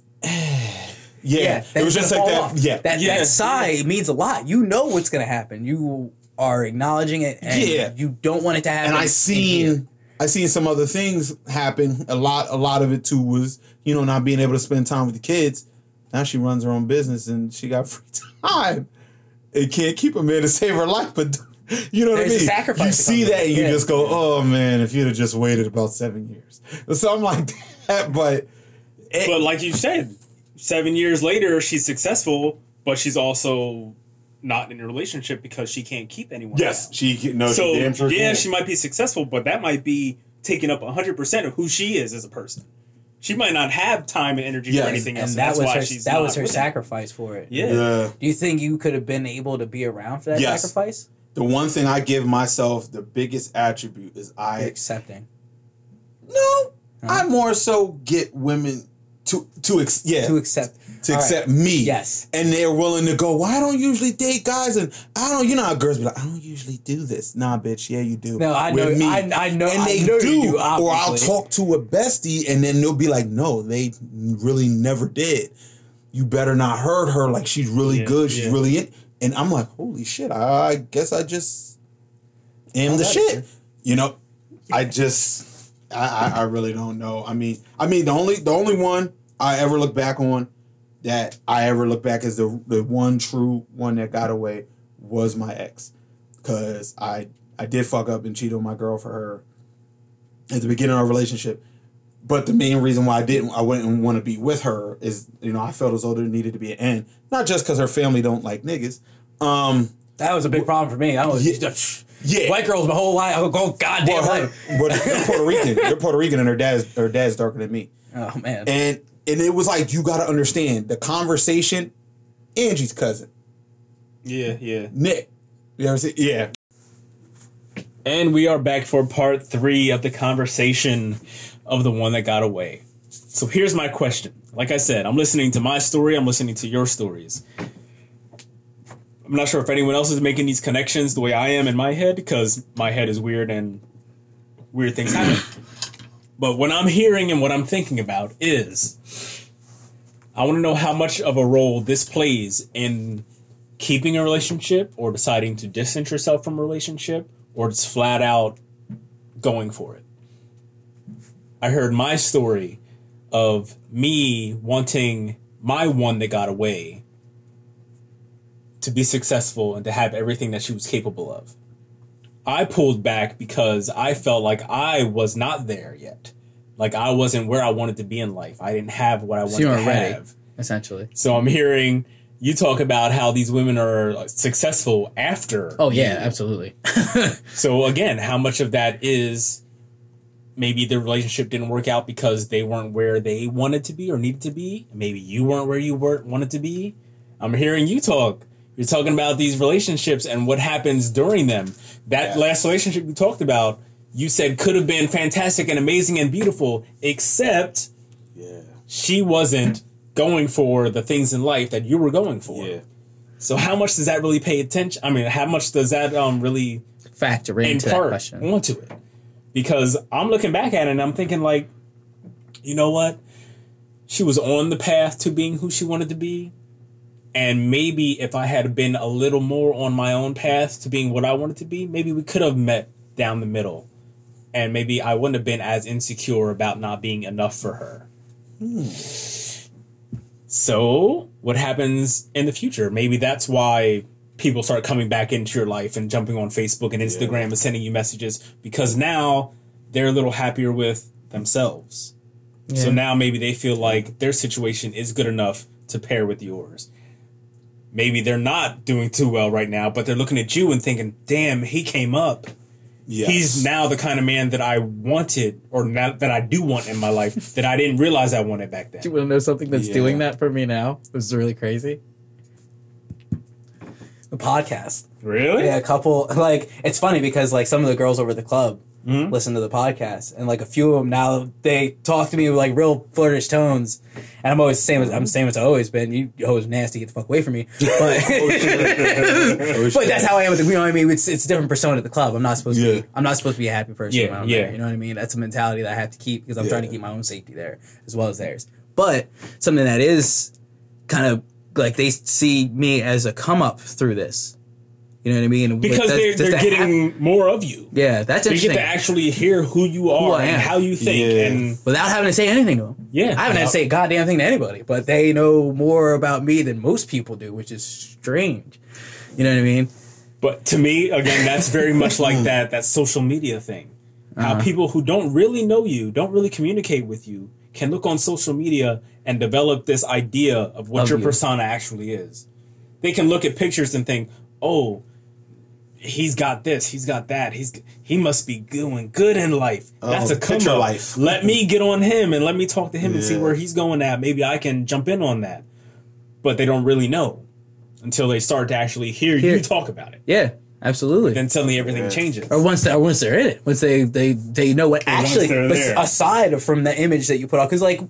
S2: Yeah,
S3: yeah,
S2: it was just like that.
S3: off.
S2: Yeah,
S3: That
S1: Yeah.
S3: that sigh means a lot. You know what's gonna happen. You are acknowledging it and
S2: Yeah.
S3: you don't want it to happen.
S2: and I
S3: in here.
S2: seen I seen some other things happen. A lot, a lot of it too was you know not being able to spend time with the kids. Now she runs her own business and she got free time. It can't keep a man to save her life, but you know what
S3: I
S2: I
S3: a
S2: mean.
S3: sacrifice
S2: you see that and you
S3: Yeah.
S2: just go, oh man, if you'd have just waited about seven years, something like that. But it,
S1: But like you said, seven years later, she's successful, but she's also not in a relationship because she can't keep anyone.
S2: yes,
S1: around.
S2: she no,
S1: so
S2: she damn sure
S1: yeah,
S2: can.
S1: she might be successful, but that might be taking up hundred percent of who she is as a person. She might not have time and energy
S2: Yes.
S1: for anything else.
S3: and
S1: And
S3: that
S1: that's
S3: was
S1: why
S3: her
S1: she's
S3: that
S1: not
S3: was her sacrifice for it.
S1: Yeah.
S2: yeah.
S3: Do you think you could have been able to be around for that
S2: Yes.
S3: sacrifice?
S2: The one thing I give myself the biggest attribute is I
S3: Accepting.
S2: no, I more so get women to to ex, yeah
S3: To
S2: to,
S3: accept. All right.
S2: accept me.
S3: Yes.
S2: and they're willing to go. Well, I don't usually date guys, and I don't. You know how girls be like, I don't usually do this. Nah, bitch. Yeah, you do.
S3: No, I know.
S2: Me.
S3: I, I know.
S2: and they
S3: know
S2: do,
S3: do.
S2: or I'll talk to a bestie, and then they'll be like, "No, they really never did. You better not hurt her. Like she's really
S1: Yeah,
S2: good. She's
S1: yeah.
S2: really in." And I'm like, "Holy shit! I guess I just am
S3: Oh,
S2: the shit."
S3: good.
S2: You know, I just, I, I, I really don't know. I mean, I mean, the only, the only one I ever look back on that I ever look back as the the one true one that got away was my ex, because I I did fuck up and cheat on my girl for her at the beginning of our relationship. But the main reason why I didn't, I wouldn't want to be with her is, you know, I felt as though there needed to be an end. Not just because her family don't like niggas. Um,
S3: That was a big problem for me. I was
S2: Yeah. yeah.
S3: white girls my whole life. I would go goddamn
S2: well, her,
S3: life.
S2: well, they're Puerto Rican. They're Puerto Rican, and her dad's her dad's darker than me.
S3: Oh man.
S2: And and it was like you got to understand the conversation. Angie's cousin,
S1: Yeah, yeah.
S2: Nick. You ever see? Yeah,
S1: And we are back for part three of the conversation of the one that got away. So here's my question. Like I said, I'm listening to my story, I'm listening to your stories. I'm not sure if anyone else is making these connections the way I am in my head, because my head is weird and weird things happen. But what I'm hearing and what I'm thinking about is I want to know how much of a role this plays in keeping a relationship or deciding to distance yourself from a relationship or just flat out going for it. I heard my story of me wanting my one that got away to be successful and to have everything that she was capable of. I pulled back because I felt like I was not there yet. Like I wasn't where I wanted to be in life. I didn't have what I wanted
S3: you
S1: to
S3: ready.
S1: have.
S3: essentially.
S1: So I'm hearing you talk about how these women are successful after.
S3: Oh yeah,
S1: you.
S3: absolutely.
S1: So again, how much of that is maybe the relationship didn't work out because they weren't where they wanted to be or needed to be? Maybe you weren't where you were wanted to be. I'm hearing you talk. You're talking about these relationships and what happens during them. That
S2: Yeah.
S1: last relationship you talked about, you said could have been fantastic and amazing and beautiful, except
S2: Yeah.
S1: she wasn't going for the things in life that you were going for.
S2: Yeah.
S1: So how much does that really pay attention? I mean, how much does that um really
S3: Factor into that
S1: impart
S3: question.
S1: onto it? Because I'm looking back at it and I'm thinking like, you know what? She was on the path to being who she wanted to be. And maybe if I had been a little more on my own path to being what I wanted to be, maybe we could have met down the middle. And maybe I wouldn't have been as insecure about not being enough for her. So, what happens in the future? Maybe that's why people start coming back into your life and jumping on Facebook and Instagram and sending you messages because now they're a little happier with themselves. So now maybe they feel like their situation is good enough to pair with yours. Maybe they're not doing too well right now, but they're looking at you and thinking, damn, he came up.
S2: Yes.
S1: He's now the kind of man that I wanted or now that I do want in my life that I didn't realize I wanted back then.
S3: Do you want to know something that's
S2: Yeah.
S3: doing that for me now? This is really crazy. The podcast.
S1: Really?
S3: Yeah, a couple. Like it's funny because like some of the girls over at the club
S1: Mhm.
S3: listen to the podcast, and like a few of them now they talk to me with like real flirtish tones, and I'm always the same as I'm the same as I always been. You always nasty, get the fuck away from me. But
S2: Oh,
S3: but that's how I am with the, you know what I mean. It's it's a different persona at the club. I'm not supposed to. Be, I'm not supposed to be a happy person.
S1: Yeah, yeah.
S3: there, you know what I mean. That's a mentality that I have to keep because I'm
S2: Yeah.
S3: trying to keep my own safety there as well as theirs. But something that is kind of like they see me as a come up through this. You know what I mean?
S1: because
S3: Like,
S1: they're,
S3: that's-
S1: they're
S3: that's the hap-
S1: getting more of you.
S3: yeah, that's
S1: They
S3: interesting.
S1: get to actually hear who you are
S3: I
S1: and how you think.
S2: Yeah.
S1: And
S3: Without having to say anything to them.
S1: yeah,
S3: I haven't had to say a goddamn thing to anybody, but they know more about me than most people do, which is strange. You know what I mean?
S1: But to me, again, that's very much like that that social media thing. How
S3: Uh-huh.
S1: people who don't really know you, don't really communicate with you, can look on social media and develop this idea of what
S3: Of
S1: your
S3: you.
S1: persona actually is. They can look at pictures and think, "Oh, he's got this, he's got that, he's he must be doing good in life. Oh, That's
S2: Oh,
S1: a come up.
S2: life.
S1: Let me get on him and let me talk to him and see where he's going at. Maybe I can jump in on that." But they don't really know until they start to actually hear
S3: Hear-
S1: you talk about it
S3: Yeah, absolutely.
S1: then suddenly everything
S2: Yeah.
S1: changes.
S3: or once they, or once they're in it, once they they they know what actually.
S1: they're
S3: but
S1: there.
S3: aside from the image that you put out, because like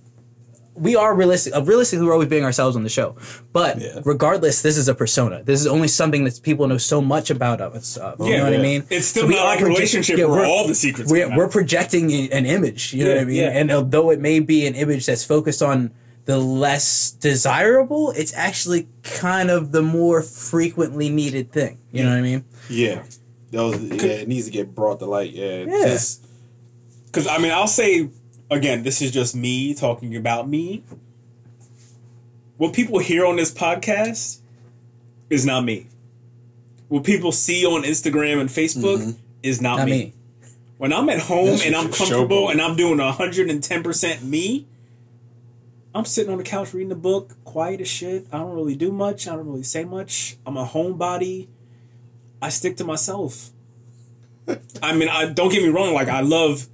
S3: we are realistic. Uh, realistically, we're always being ourselves on the show. But
S2: Yeah.
S3: regardless, this is a persona. This is only something that people know so much about of us. Of, you know what I mean?
S1: It's still
S3: So we
S1: not
S3: are
S1: like a relationship
S3: yeah,
S1: where
S3: we're-
S1: all the secrets
S3: We're, we're projecting an image. You know what I mean?
S1: yeah.
S3: And although it may be an image that's focused on the less desirable, it's actually kind of the more frequently needed thing. You know what I mean?
S2: Yeah. Those, yeah, it needs to get brought to light. Yeah.
S3: Yeah.
S1: Because I mean, I'll say again, this is just me talking about me. What people hear on this podcast is not me. What people see on Instagram and Facebook mm-hmm. is not,
S3: Not
S1: me.
S3: me.
S1: When I'm at home
S2: That's
S1: and I'm comfortable
S2: showboat.
S1: and I'm doing 110% me, I'm sitting on the couch reading a book, quiet as shit. I don't really do much. I don't really say much. I'm a homebody. I stick to myself. I mean, I don't get me wrong. Like, I love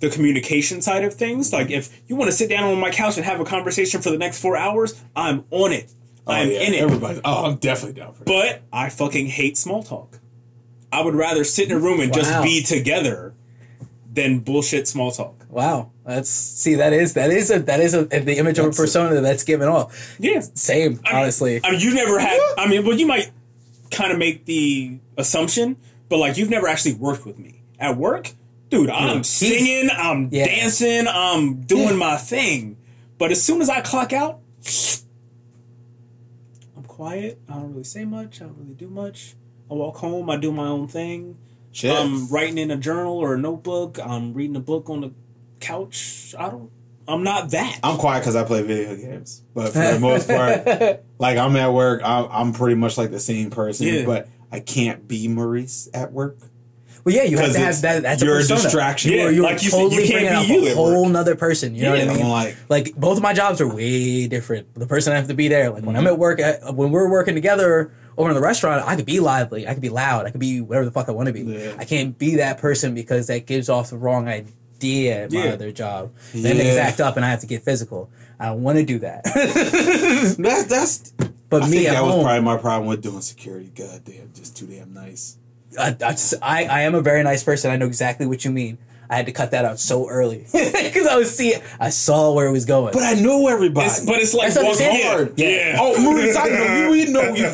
S1: the communication side of things. Like, if you want to sit down on my couch and have a conversation for the next four hours, I'm on it. Oh, I'm
S2: oh, yeah,
S1: in it.
S2: Everybody. Oh, I'm definitely down for that.
S1: But I fucking hate small talk. I would rather sit in a room and just be together than bullshit small talk.
S3: Wow, that's see that is that is a that is a the image of a
S2: That's a-
S3: persona that's given off.
S1: Yeah.
S3: Same,
S1: I mean-
S3: honestly.
S1: I mean, you never had. I mean, well, you might kind of make the assumption, but like, you've never actually worked with me at work, dude. I'm singing, I'm
S3: Yeah.
S1: dancing, I'm doing
S3: Yeah.
S1: my thing. But as soon as I clock out, I'm quiet. I don't really say much. I don't really do much. I walk home. I do my own thing.
S2: Shit.
S1: I'm writing in a journal or a notebook. I'm reading a book on the couch. I don't. I'm not that.
S2: I'm quiet because I play video games. But for the most part, like I'm at work, I'm, I'm pretty much like the same person. But I can't be Maurice at work.
S3: Well, yeah, you have to have that. That's
S2: you're
S3: a persona.
S2: distraction.
S1: Yeah,
S3: You're,
S1: like you said, you
S3: totally
S1: can't
S3: bringing
S1: be
S3: up a whole
S1: work.
S3: nother person. You know
S1: Yeah,
S3: what I mean?
S2: Like-
S3: like both of my jobs are way different. The person I have to be there. Like when I'm mm-hmm. at work, at, when we're working together over in the restaurant, I could be lively, I could be loud, I could be whatever the fuck I want to be.
S2: Yeah.
S3: I can't be that person because that gives off the wrong idea at my
S1: Yeah.
S3: other job. Then
S2: Yeah.
S3: act up and I have to get physical. I don't want to do that.
S2: That's that's.
S3: but
S2: I
S3: me
S2: think
S3: at
S2: that was probably my problem with doing security. God damn, just too damn nice.
S3: I, I, I, I am a very nice person. I know exactly what you mean. I had to cut that out so early because I was seeing, I saw where it was going.
S2: But I know everybody.
S1: It's, but it's like
S3: That's
S1: walking
S3: understandable.
S1: yeah.
S3: Yeah.
S1: yeah.
S2: oh, Maurice, I know you. We know you.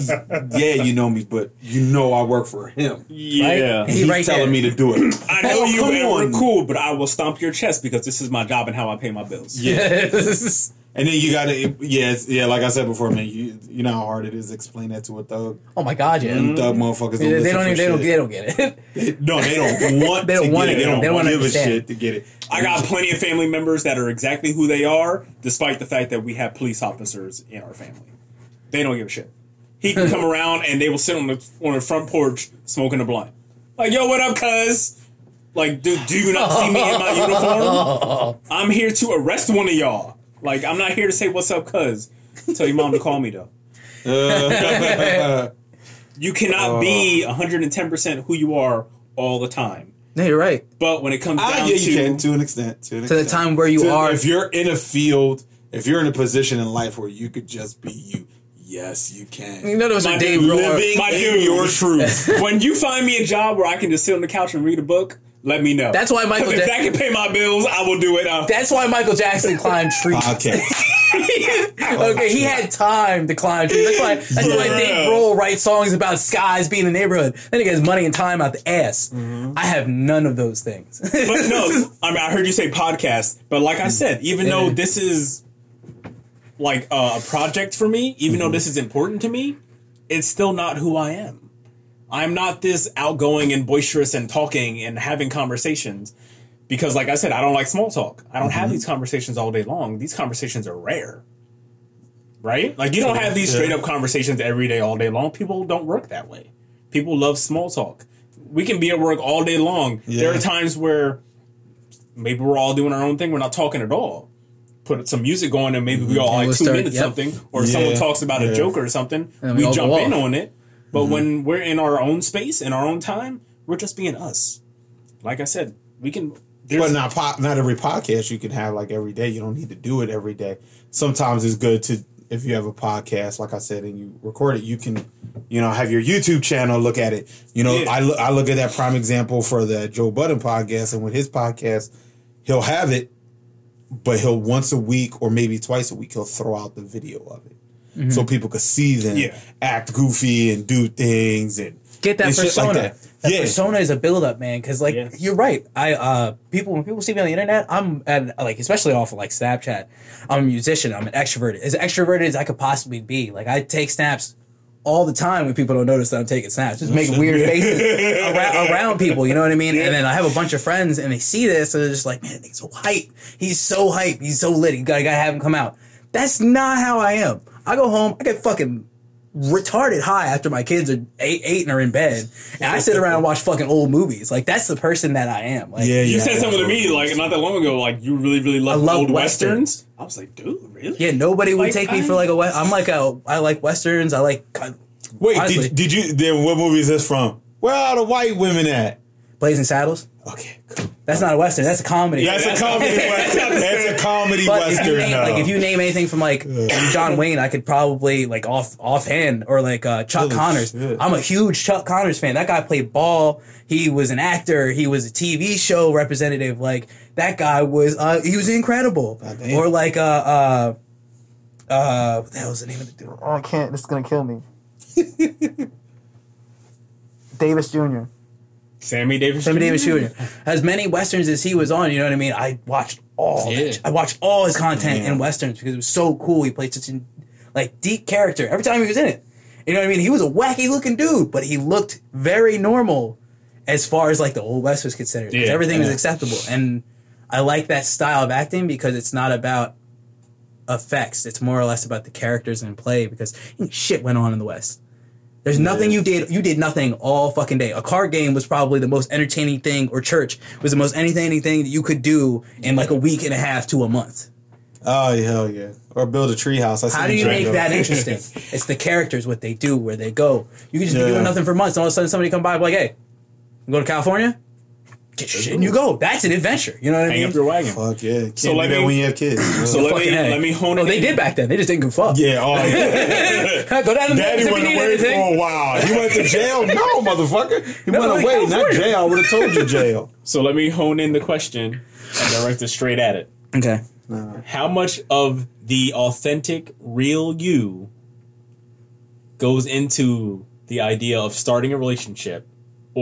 S2: Yeah, you know me, but you know I work for him.
S1: yeah.
S3: Right? He
S2: He's
S3: right
S2: telling
S3: there.
S2: me to do it.
S1: I know
S2: Oh,
S1: you
S2: come
S1: and we're
S2: on.
S1: cool, but I will stomp your chest because this is my job and how I pay my bills.
S2: Yeah. And then you gotta, yeah, yeah. Like I said before, man, you you know how hard it is to explain that to a thug.
S3: oh my god, yeah.
S2: Them mm-hmm. thug motherfuckers. Don't
S3: They, don't even, they don't, they don't get it.
S2: They- no, they don't want.
S3: They don't
S2: to
S3: want
S2: get
S3: it.
S2: They don't,
S3: They don't
S2: give a shit to get it.
S1: I got mm-hmm. plenty of family members that are exactly who they are, despite the fact that we have police officers in our family. They don't give a shit. He can come around and they will sit on the on the front porch smoking a blunt. Like, yo, what up, cuz? Like, dude, do you not see me in my uniform? I'm here to arrest one of y'all. Like, I'm not here to say what's up, cuz. Tell your mom to call me though.
S2: Uh,
S1: You cannot be 110% who you are all the time.
S3: no, you're right.
S1: But when it comes
S2: ah,
S1: down
S2: yeah,
S1: to
S2: you can to an extent. To, an
S3: To the time where you
S2: To-
S3: are,
S2: If you're in a field, if you're in a position in life where you could just be you, yes, you can.
S3: none of us
S1: My
S3: are Dave
S1: dude,
S3: Grohl.
S2: Living
S1: My
S2: in
S1: dude.
S2: your truth.
S1: when you find me a job where I can just sit on the couch and read a book, let me know.
S3: That's why Michael
S1: if
S3: Ja-
S1: that can pay my bills, I will do it. Uh,
S3: That's why Michael Jackson climbed trees.
S2: Okay.
S3: okay, he had time to climb trees. That's why. That's why Dave Grohl writes songs about skies being in the neighborhood. Then he gets money and time out the ass. I have none of those things.
S1: but no, I mean I heard you say podcast, but like I said, even though this is like uh, a project for me, even though this is important to me, it's still not who I am. I'm not this outgoing and boisterous and talking and having conversations because, like I said, I don't like small talk. I don't have these conversations all day long. These conversations are rare, right? Like you don't have these straight up conversations every day, all day long. People don't work that way. People love small talk. We can be at work all day long. There are times where maybe we're all doing our own thing. We're not talking at all. Put some music going, and maybe we all like
S3: we'll
S1: two
S3: start-
S1: minutes
S3: yep.
S1: something, or someone talks about
S2: Yeah.
S1: a joke or something. we
S3: we
S1: jump in on it. But mm-hmm. when we're in our own space, in our own time, we're just being us. Like I said, we can.
S2: But not po- not every podcast you can have like every day. You don't need to do it every day. Sometimes it's good to if you have a podcast, like I said, and you record it, you can, you know, have your YouTube channel look at it. You know,
S1: Yeah.
S2: I look I look at that prime example for the Joe Budden podcast, and with his podcast, he'll have it, but he'll once a week or maybe twice a week he'll throw out the video of it. So people could see them
S1: Yeah.
S2: act goofy and do things and
S3: Get that persona.
S2: like
S3: that.
S2: that. Yeah.
S3: persona is a build up, man. Because like
S1: Yeah.
S3: you're right. I uh people when people see me on the internet, I'm at like especially off of like Snapchat. I'm a musician. I'm an extroverted. As extroverted as I could possibly be. Like I take snaps all the time when people don't notice that I'm taking snaps. Just making weird faces around, around people. You know what I mean? And then I have a bunch of friends and they see this and they're just like, man, he's so hype. He's so hype. He's so lit. You gotta, gotta have him come out. That's not how I am. I go home. I get fucking retarded high after my kids are eight, eight and are in bed, and I sit around and watch fucking old movies. Like that's the person that I am. Like,
S2: yeah,
S1: you
S2: yeah,
S1: said something to me like not that long ago. Like you really, really love,
S3: love
S1: old
S3: westerns.
S1: westerns. I was like, dude, really?
S3: yeah, nobody would
S1: Like,
S3: take me for like a. we- I'm like a. I like westerns. I like
S2: Wait,
S3: Honestly.
S2: did, did you? Then what movie is this from? Where are the white women at?
S3: Blazing Saddles.
S2: Okay, cool.
S3: That's not a western. That's a comedy.
S2: Yeah, it's a
S1: That's-
S2: comedy western. That's a comedy
S3: But if you,
S2: western.
S3: name,
S2: though.
S3: like if you name anything from like John Wayne, I could probably like off offhand or like uh, Chuck
S2: Holy
S3: Connors.
S2: shit.
S3: I'm a huge Chuck Connors fan. That guy played ball. He was an actor. He was a TV show representative. Like that guy was. Uh, he was incredible. Or like uh uh uh what the hell was the name of the dude? Oh, I can't. This is gonna kill me. Davis Jr.
S1: Sammy Davis.
S3: Sammy Davis
S1: Jr.
S3: As many westerns as he was on, you know what I mean. I watched all.
S1: Yeah.
S3: I watched all his content
S2: Yeah.
S3: in westerns because it was so cool. He played such a like deep character every time he was in it. You know what I mean? He was a wacky looking dude, but he looked very normal as far as like the old west was considered.
S1: Yeah.
S3: everything was acceptable, and I like that style of acting because it's not about effects. It's more or less about the characters in play because shit went on in the west. There's nothing
S2: Yeah.
S3: you did. You did nothing all fucking day. A card game was probably the most entertaining thing, or church was the most entertaining thing that you could do in like a week and a half to a month.
S2: Oh hell yeah! Or build a treehouse. I
S3: How do you make that interesting? it's the characters, what they do, where they go. You can just be doing nothing for months, and all of a sudden somebody come by and be like, "Hey, you go to California? Get your shit and you go. That's an adventure." You know what I mean?
S1: Hang
S3: mean?
S1: up your wagon.
S2: Fuck yeah! Can't
S1: So
S2: do
S1: let
S2: that
S1: me-
S2: when you have kids.
S1: So let
S3: Fucking
S1: me
S3: A.
S1: let me hone
S3: Oh,
S1: it.
S3: they
S1: in.
S3: did back then. They just didn't give a fuck.
S2: yeah, oh yeah.
S3: go down to
S2: Daddy
S3: if you
S2: went away
S3: anything.
S2: for a while. He went to jail. No, motherfucker. He
S3: No,
S2: went
S3: like
S2: away, not
S3: California.
S2: jail. I would have told you jail.
S1: So let me hone in the question and direct it straight at it.
S3: Okay.
S1: How much of the authentic, real you goes into the idea of starting a relationship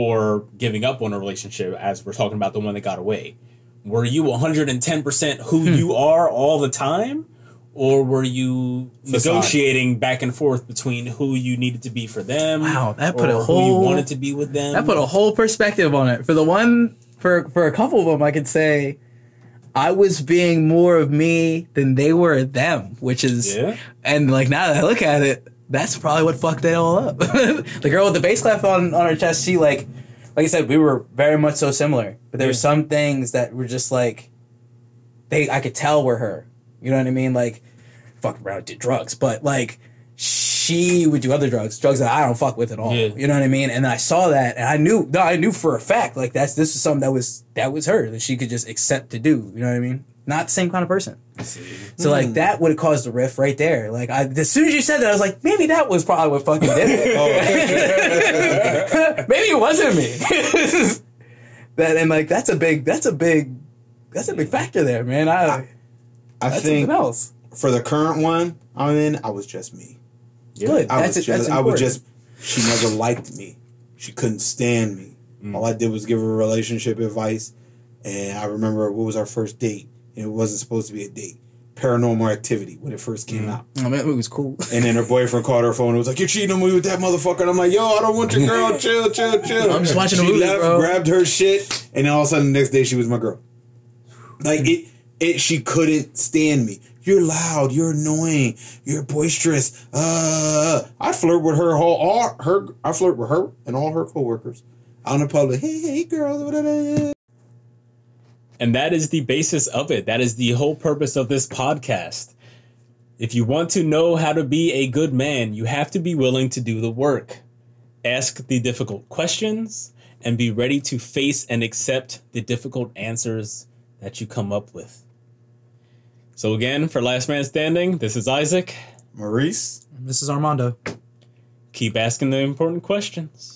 S1: or giving up on a relationship, as we're talking about the one that got away? Were you 110% who
S3: Hmm.
S1: you are all the time? Or were you negotiating back and forth between who you needed to be for them?
S3: Wow, that put a
S1: or who you
S3: whole-
S1: wanted to be with them?
S3: That put a whole perspective on it. For the one, for for a couple of them, I could say I was being more of me than they were them, which is,
S1: Yeah.
S3: and like now that I look at it, that's probably what fucked it all up. the girl with the bass clef on on her chest, she like, like I said, we were very much so similar, but there were some things that were just like, they I could tell were her. You know what I mean? Like, fucked around, did drugs, but like. She would do other drugs, drugs that I don't fuck with at all.
S1: Yeah.
S3: You know what I mean? And I saw that, and I knew, no, I knew for a fact, like that's this is something that was that was her that she could just accept to do. You know what I mean? Not the same kind of person. So like that would have caused a rift right there. Like I, as soon as you said that, I was like, maybe that was probably what fucking did it. maybe it wasn't me. that and like that's a big, that's a big, that's a big factor there, man. I,
S2: I
S3: that's
S2: think
S3: else.
S2: for the current one I'm in, I was just me.
S3: Good.
S2: I
S3: that's
S2: was
S3: it. That's
S2: just, I was just. She never liked me. She couldn't stand me.
S3: Mm.
S2: All I did was give her relationship advice, and I remember what was our first date, and it wasn't supposed to be a date. Paranormal Activity when it first
S3: Mm.
S2: came out,
S3: Oh, man, it was cool.
S2: and then her boyfriend called her phone and was like, "You're cheating on me with that motherfucker." And I'm like, "Yo, I don't want your girl. chill, chill, chill."
S3: I'm just watching a
S2: she
S3: movie,
S2: left,
S3: bro.
S2: grabbed her shit, and then all of a sudden the next day she was my girl. Like it, it. She couldn't stand me. You're loud. You're annoying. You're boisterous. Uh, I flirt with her whole all her. I flirt with her and all her coworkers out in the public. Hey, hey, girl. Whatever.
S1: And that is the basis of it. That is the whole purpose of this podcast. If you want to know how to be a good man, you have to be willing to do the work. Ask the difficult questions and be ready to face and accept the difficult answers that you come up with. So, again, for Last Man Standing, this is Isaac.
S2: Maurice.
S3: and This is Armando.
S1: Keep asking the important questions.